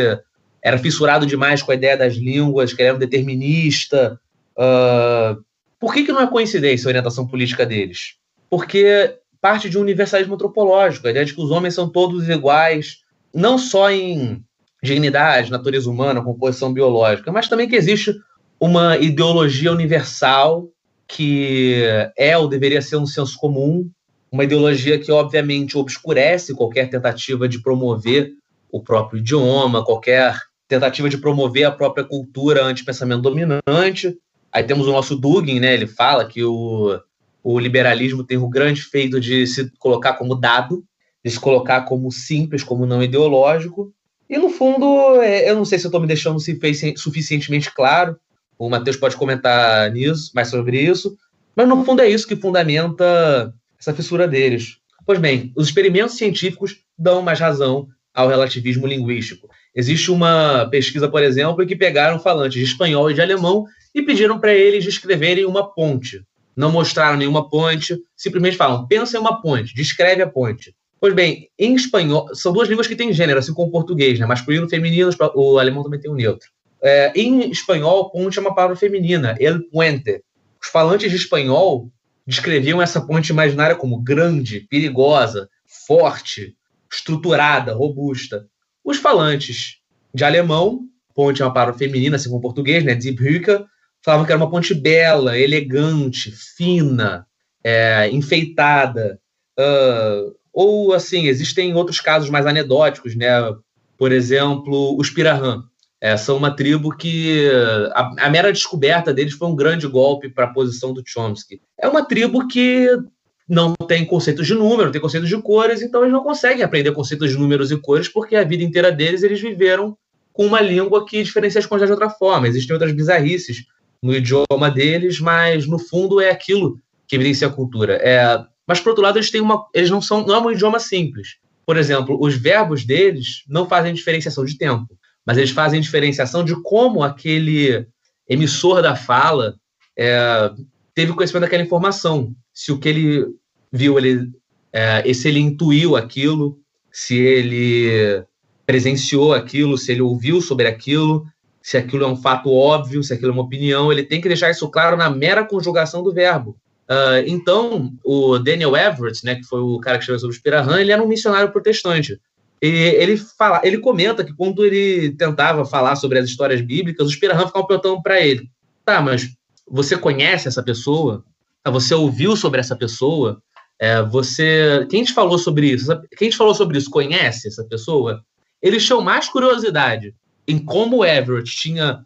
era fissurado demais com a ideia das línguas, que ele era um determinista. Uh, por que, que não é coincidência a orientação política deles? Porque parte de um universalismo antropológico, a ideia de que os homens são todos iguais, não só em dignidade, natureza humana, composição biológica, mas também que existe uma ideologia universal que é ou deveria ser um senso comum, uma ideologia que, obviamente, obscurece qualquer tentativa de promover o próprio idioma, qualquer tentativa de promover a própria cultura anti-pensamento dominante. Aí temos o nosso Dugin, né? Ele fala que o, o liberalismo tem o grande feito de se colocar como dado, de se colocar como simples, como não ideológico. E, no fundo, é, eu não sei se eu estou me deixando suficientemente claro. O Matheus pode comentar nisso, mais sobre isso. Mas, no fundo, é isso que fundamenta essa fissura deles. Pois bem, os experimentos científicos dão mais razão ao relativismo linguístico. Existe uma pesquisa, por exemplo, em que pegaram falantes de espanhol e de alemão e pediram para eles descreverem uma ponte. Não mostraram nenhuma ponte, simplesmente falam, pensa em uma ponte, descreve a ponte. Pois bem, em espanhol, são duas línguas que têm gênero, assim como o português, né? masculino, feminino, o alemão também tem o neutro. É, em espanhol, ponte é uma palavra feminina, el puente. Os falantes de espanhol descreviam essa ponte imaginária como grande, perigosa, forte, estruturada, robusta. Os falantes de alemão, ponte é uma palavra feminina, assim como o português, né, die Brücke, falavam que era uma ponte bela, elegante, fina, é, enfeitada. Uh, ou, assim, existem outros casos mais anedóticos, né? Por exemplo, os Pirahã. É, são uma tribo que a, a, mera descoberta deles foi um grande golpe para a posição do Chomsky. É uma tribo que não tem conceitos de número, não tem conceitos de cores, então eles não conseguem aprender conceitos de números e cores porque a vida inteira deles eles viveram com uma língua que diferencia as coisas de outra forma. Existem outras bizarrices no idioma deles, mas no fundo é aquilo que evidencia a cultura. É, mas por outro lado eles têm uma, eles não são, não é um idioma simples. Por exemplo, os verbos deles não fazem diferenciação de tempo mas eles fazem diferenciação de como aquele emissor da fala é, teve conhecimento daquela informação. Se o que ele viu, ele, é, se ele intuiu aquilo, se ele presenciou aquilo, se ele ouviu sobre aquilo, se aquilo é um fato óbvio, se aquilo é uma opinião, ele tem que deixar isso claro na mera conjugação do verbo. Uh, então, o Daniel Everett, né, que foi o cara que escreveu sobre o Spirahan, ele era um missionário protestante. E ele, fala, ele comenta que quando ele tentava falar sobre as histórias bíblicas, os Pirahã ficavam perguntando para ele: tá, mas você conhece essa pessoa? Tá, você ouviu sobre essa pessoa? É, você, quem te falou sobre isso? Quem te falou sobre isso conhece essa pessoa? Eles tinham mais curiosidade em como o Everett tinha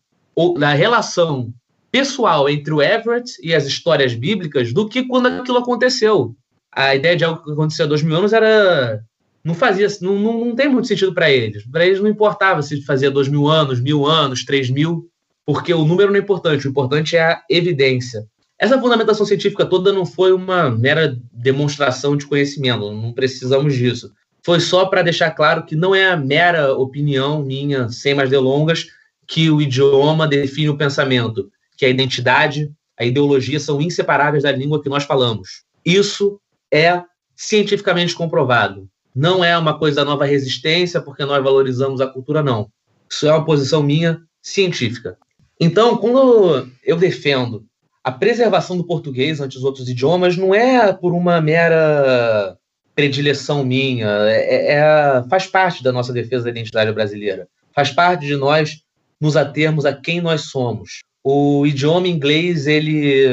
a relação pessoal entre o Everett e as histórias bíblicas do que quando aquilo aconteceu. A ideia de algo que aconteceu há dois mil anos era não fazia, não, não, não tem muito sentido para eles. Para eles não importava se fazia dois mil anos, mil anos, três mil, porque o número não é importante, o importante é a evidência. Essa fundamentação científica toda não foi uma mera demonstração de conhecimento, não precisamos disso. Foi só para deixar claro que não é a mera opinião minha, sem mais delongas, que o idioma define o pensamento, que a identidade, a ideologia são inseparáveis da língua que nós falamos. Isso é cientificamente comprovado. Não é uma coisa da nova resistência, porque nós valorizamos a cultura, não. Isso é uma posição minha científica. Então, quando eu defendo a preservação do português ante os outros idiomas, não é por uma mera predileção minha, é, é, faz parte da nossa defesa da identidade brasileira. Faz parte de nós nos atermos a quem nós somos. o idioma inglês ele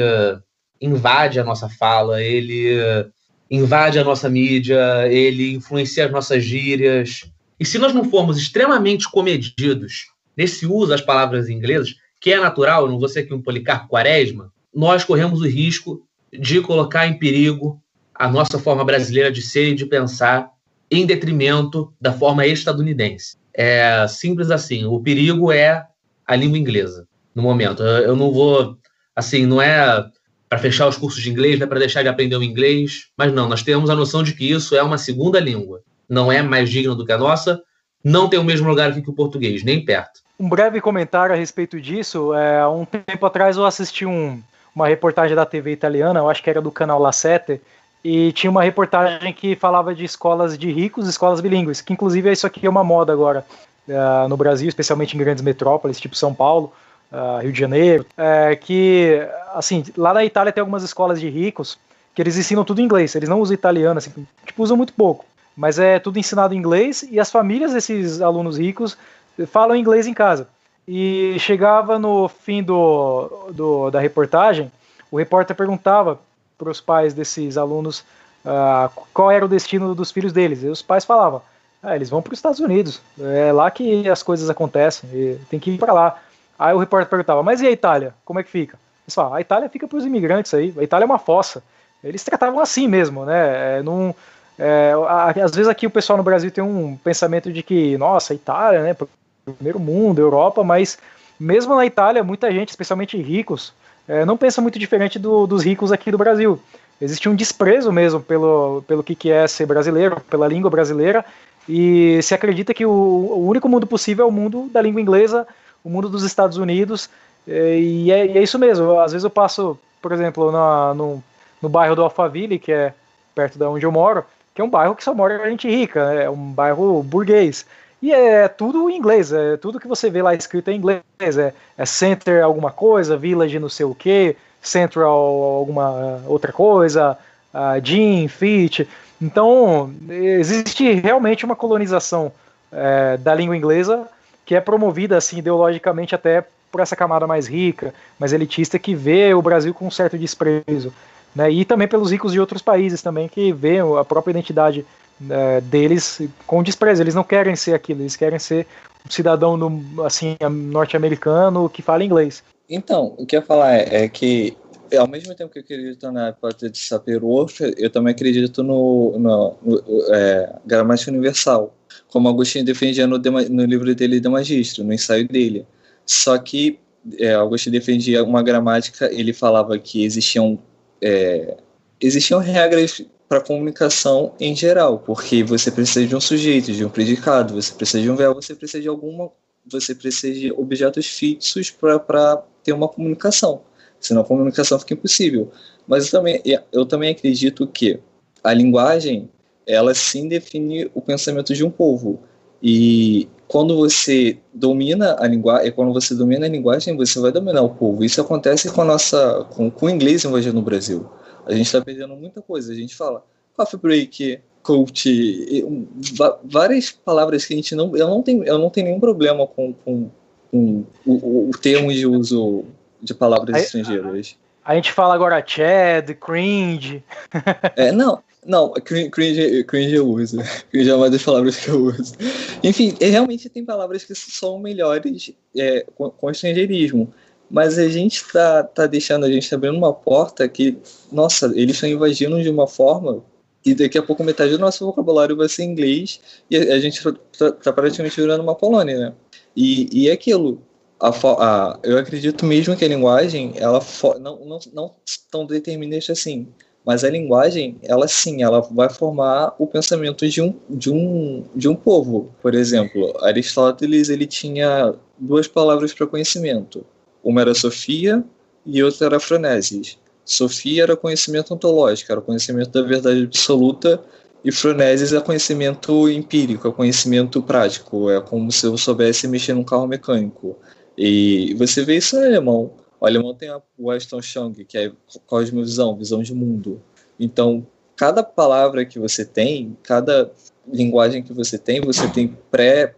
invade a nossa fala, ele invade a nossa mídia, ele influencia as nossas gírias. E se nós não formos extremamente comedidos nesse uso das palavras inglesas, que é natural, não vou ser aqui um Policarpo Quaresma, nós corremos o risco de colocar em perigo a nossa forma brasileira de ser e de pensar em detrimento da forma estadunidense. É simples assim. O perigo é a língua inglesa no momento. Eu não vou, assim, não é para fechar os cursos de inglês, não é para deixar de aprender o inglês, mas não, nós temos a noção de que isso é uma segunda língua. Não é mais digna do que a nossa, não tem o mesmo lugar aqui que o português, nem perto. Um breve comentário a respeito disso. É, um tempo atrás eu assisti um, uma reportagem da TV italiana, eu acho que era do canal La Sette, e tinha uma reportagem que falava de escolas de ricos, escolas bilíngues, que inclusive isso aqui é uma moda agora uh, no Brasil, especialmente em grandes metrópoles, tipo São Paulo, uh, Rio de Janeiro, é, que, assim, lá na Itália tem algumas escolas de ricos que eles ensinam tudo em inglês, eles não usam italiano, assim, tipo, usam muito pouco, mas é tudo ensinado em inglês e as famílias desses alunos ricos falam inglês em casa. E chegava no fim do, do da reportagem, o repórter perguntava para os pais desses alunos uh, qual era o destino dos filhos deles. E os pais falavam: ah, eles vão para os Estados Unidos, é lá que as coisas acontecem, tem que ir para lá. Aí o repórter perguntava, mas e a Itália? Como é que fica? Eles falavam, a Itália fica para os imigrantes aí, a Itália é uma fossa. Eles tratavam assim mesmo, né? É, num, é, às vezes aqui o pessoal no Brasil tem um pensamento de que, nossa, Itália, né? Primeiro mundo, Europa, mas mesmo na Itália, muita gente, especialmente ricos, é, não pensa muito diferente do, dos ricos aqui do Brasil. Existe um desprezo mesmo pelo, pelo que, que é ser brasileiro, pela língua brasileira, e se acredita que o, o único mundo possível é o mundo da língua inglesa, o mundo dos Estados Unidos, e é, e é isso mesmo. Às vezes eu passo, por exemplo, na, no, no bairro do Alphaville, que é perto da onde eu moro, que é um bairro que só mora gente rica, né? é um bairro burguês. E é tudo em inglês, é tudo que você vê lá escrito em inglês. É, é Center alguma coisa, Village não sei o que, Central alguma outra coisa, uh, Jean, Fit. Então, existe realmente uma colonização é, da língua inglesa que é promovida assim ideologicamente até por essa camada mais rica, mais elitista que vê o Brasil com um certo desprezo, né? E também pelos ricos de outros países também que vê a própria identidade é, deles com desprezo. Eles não querem ser aquilo, eles querem ser um cidadão no, assim norte-americano que fala inglês. Então, o que eu ia falar é, é que ao mesmo tempo que eu acredito na hipótese de Sapir-Whorf, eu também acredito no, no, no é, gramática universal, como Agostinho defendia no, no livro dele de Magistro, no ensaio dele. Só que é, Agostinho defendia uma gramática, ele falava que existiam é, existiam regras para comunicação em geral, porque você precisa de um sujeito, de um predicado, você precisa de um verbo, você precisa de alguma, você precisa de objetos fixos para ter uma comunicação. Senão a comunicação fica impossível. Mas eu também, eu também acredito que a linguagem, ela sim define o pensamento de um povo. E quando você domina a linguagem, quando você domina a linguagem, você vai dominar o povo. Isso acontece com a nossa, com, com o inglês invadindo no Brasil. A gente está perdendo muita coisa. A gente fala coffee break, coach, várias palavras que a gente não, eu não tenho, eu não tenho nenhum problema com, com, com o, o termo de uso de palavras estrangeiras. A, a, gente fala agora Chad, cringe. É, não, não, cringe, cringe eu uso. Cringe é uma das palavras que eu uso. Enfim, é, realmente tem palavras que são melhores é, com, com estrangeirismo. Mas a gente está tá deixando, a gente está abrindo uma porta que, nossa, eles estão invadindo de uma forma e daqui a pouco metade do nosso vocabulário vai ser inglês e a, a gente está tá praticamente virando uma colônia, né? E, e é aquilo, a, a, eu acredito mesmo que a linguagem, ela não, não, não tão determinista assim, mas a linguagem, ela sim, ela vai formar o pensamento de um, de um, de um povo. Por exemplo, Aristóteles ele tinha duas palavras para conhecimento. Uma era Sofia e outra era Froneses. Sofia era conhecimento ontológico, era conhecimento da verdade absoluta, e Froneses é conhecimento empírico, é conhecimento prático, é como se eu soubesse mexer num carro mecânico. E você vê isso no alemão. O alemão tem a Weltanschauung, que é cosmovisão, visão de mundo. Então, cada palavra que você tem, cada linguagem que você tem, você tem pré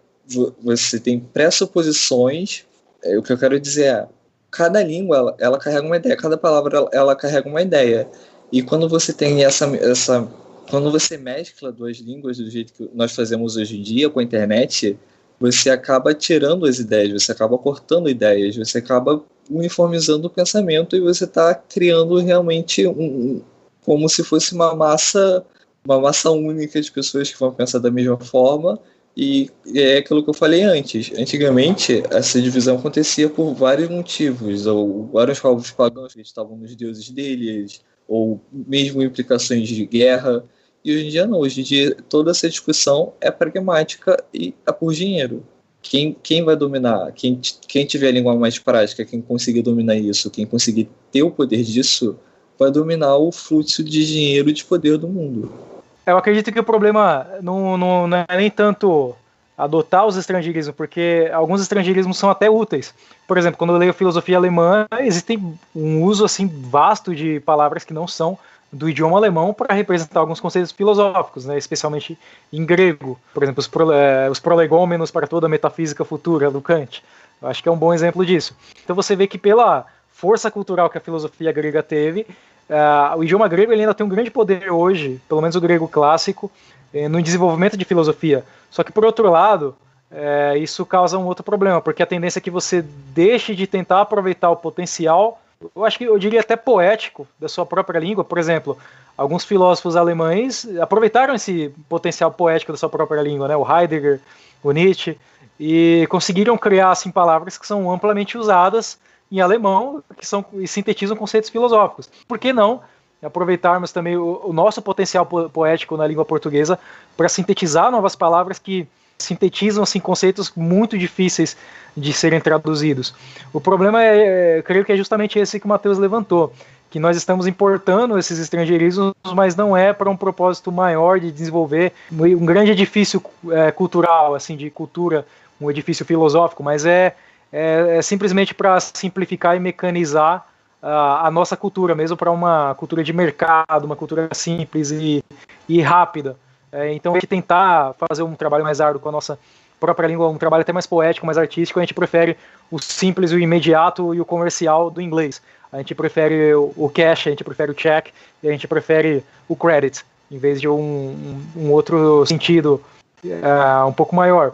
você tem pressuposições. É, o que eu quero dizer é, cada língua ela, ela, carrega uma ideia, cada palavra ela, ela, carrega uma ideia. E quando você tem essa, essa. Quando você mescla duas línguas do jeito que nós fazemos hoje em dia com a internet, você acaba tirando as ideias, você acaba cortando ideias, você acaba uniformizando o pensamento e você está criando realmente um, como se fosse uma massa uma massa única de pessoas que vão pensar da mesma forma e é aquilo que eu falei antes. Antigamente, essa divisão acontecia por vários motivos, ou vários povos pagãos que estavam nos deuses deles, ou mesmo implicações de guerra. E hoje em dia não. Hoje em dia toda essa discussão é pragmática e é por dinheiro. Quem, quem vai dominar? Quem, quem tiver a língua mais prática, quem conseguir dominar isso, quem conseguir ter o poder disso, vai dominar o fluxo de dinheiro e de poder do mundo. Eu acredito que o problema não, não, não é nem tanto adotar os estrangeirismos, porque alguns estrangeirismos são até úteis. Por exemplo, quando eu leio filosofia alemã, existe um uso assim vasto de palavras que não são do idioma alemão para representar alguns conceitos filosóficos, né, especialmente em grego. Por exemplo, os, pro, é, os prolegômenos para toda a metafísica futura do Kant. Eu acho que é um bom exemplo disso. Então você vê que pela força cultural que a filosofia grega teve, uh, o idioma grego ele ainda tem um grande poder hoje, pelo menos o grego clássico, eh, no desenvolvimento de filosofia. Só que, por outro lado, eh, isso causa um outro problema, porque a tendência é que você deixe de tentar aproveitar o potencial, eu acho que eu diria até poético, da sua própria língua. Por exemplo, alguns filósofos alemães aproveitaram esse potencial poético da sua própria língua, né? o Heidegger, o Nietzsche, e conseguiram criar assim, palavras que são amplamente usadas em alemão, que são e sintetizam conceitos filosóficos. Por que não aproveitarmos também o, o nosso potencial po poético na língua portuguesa para sintetizar novas palavras que sintetizam assim, conceitos muito difíceis de serem traduzidos. O problema é, é creio que é justamente esse que o Matheus levantou, que nós estamos importando esses estrangeirismos, mas não é para um propósito maior de desenvolver um grande edifício é, cultural, assim, de cultura, um edifício filosófico, mas é é, é simplesmente para simplificar e mecanizar a, a nossa cultura, mesmo para uma cultura de mercado, uma cultura simples e, e rápida. É, então, a gente tentar fazer um trabalho mais árduo com a nossa própria língua, um trabalho até mais poético, mais artístico, a gente prefere o simples, o imediato e o comercial do inglês. A gente prefere o cash, a gente prefere o check, e a gente prefere o credit, em vez de um, um, um outro sentido uh, um pouco maior.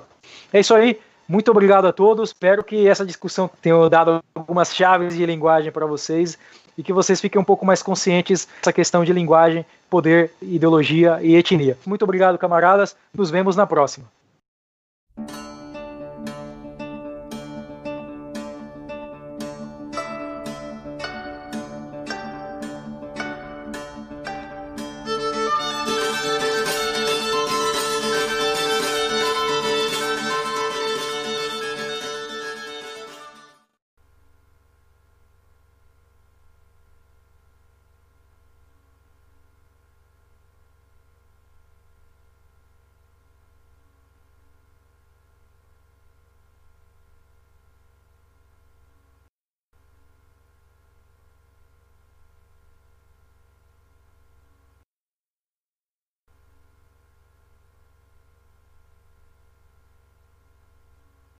É isso aí. Muito obrigado a todos. Espero que essa discussão tenha dado algumas chaves de linguagem para vocês e que vocês fiquem um pouco mais conscientes dessa questão de linguagem, poder, ideologia e etnia. Muito obrigado, camaradas. Nos vemos na próxima.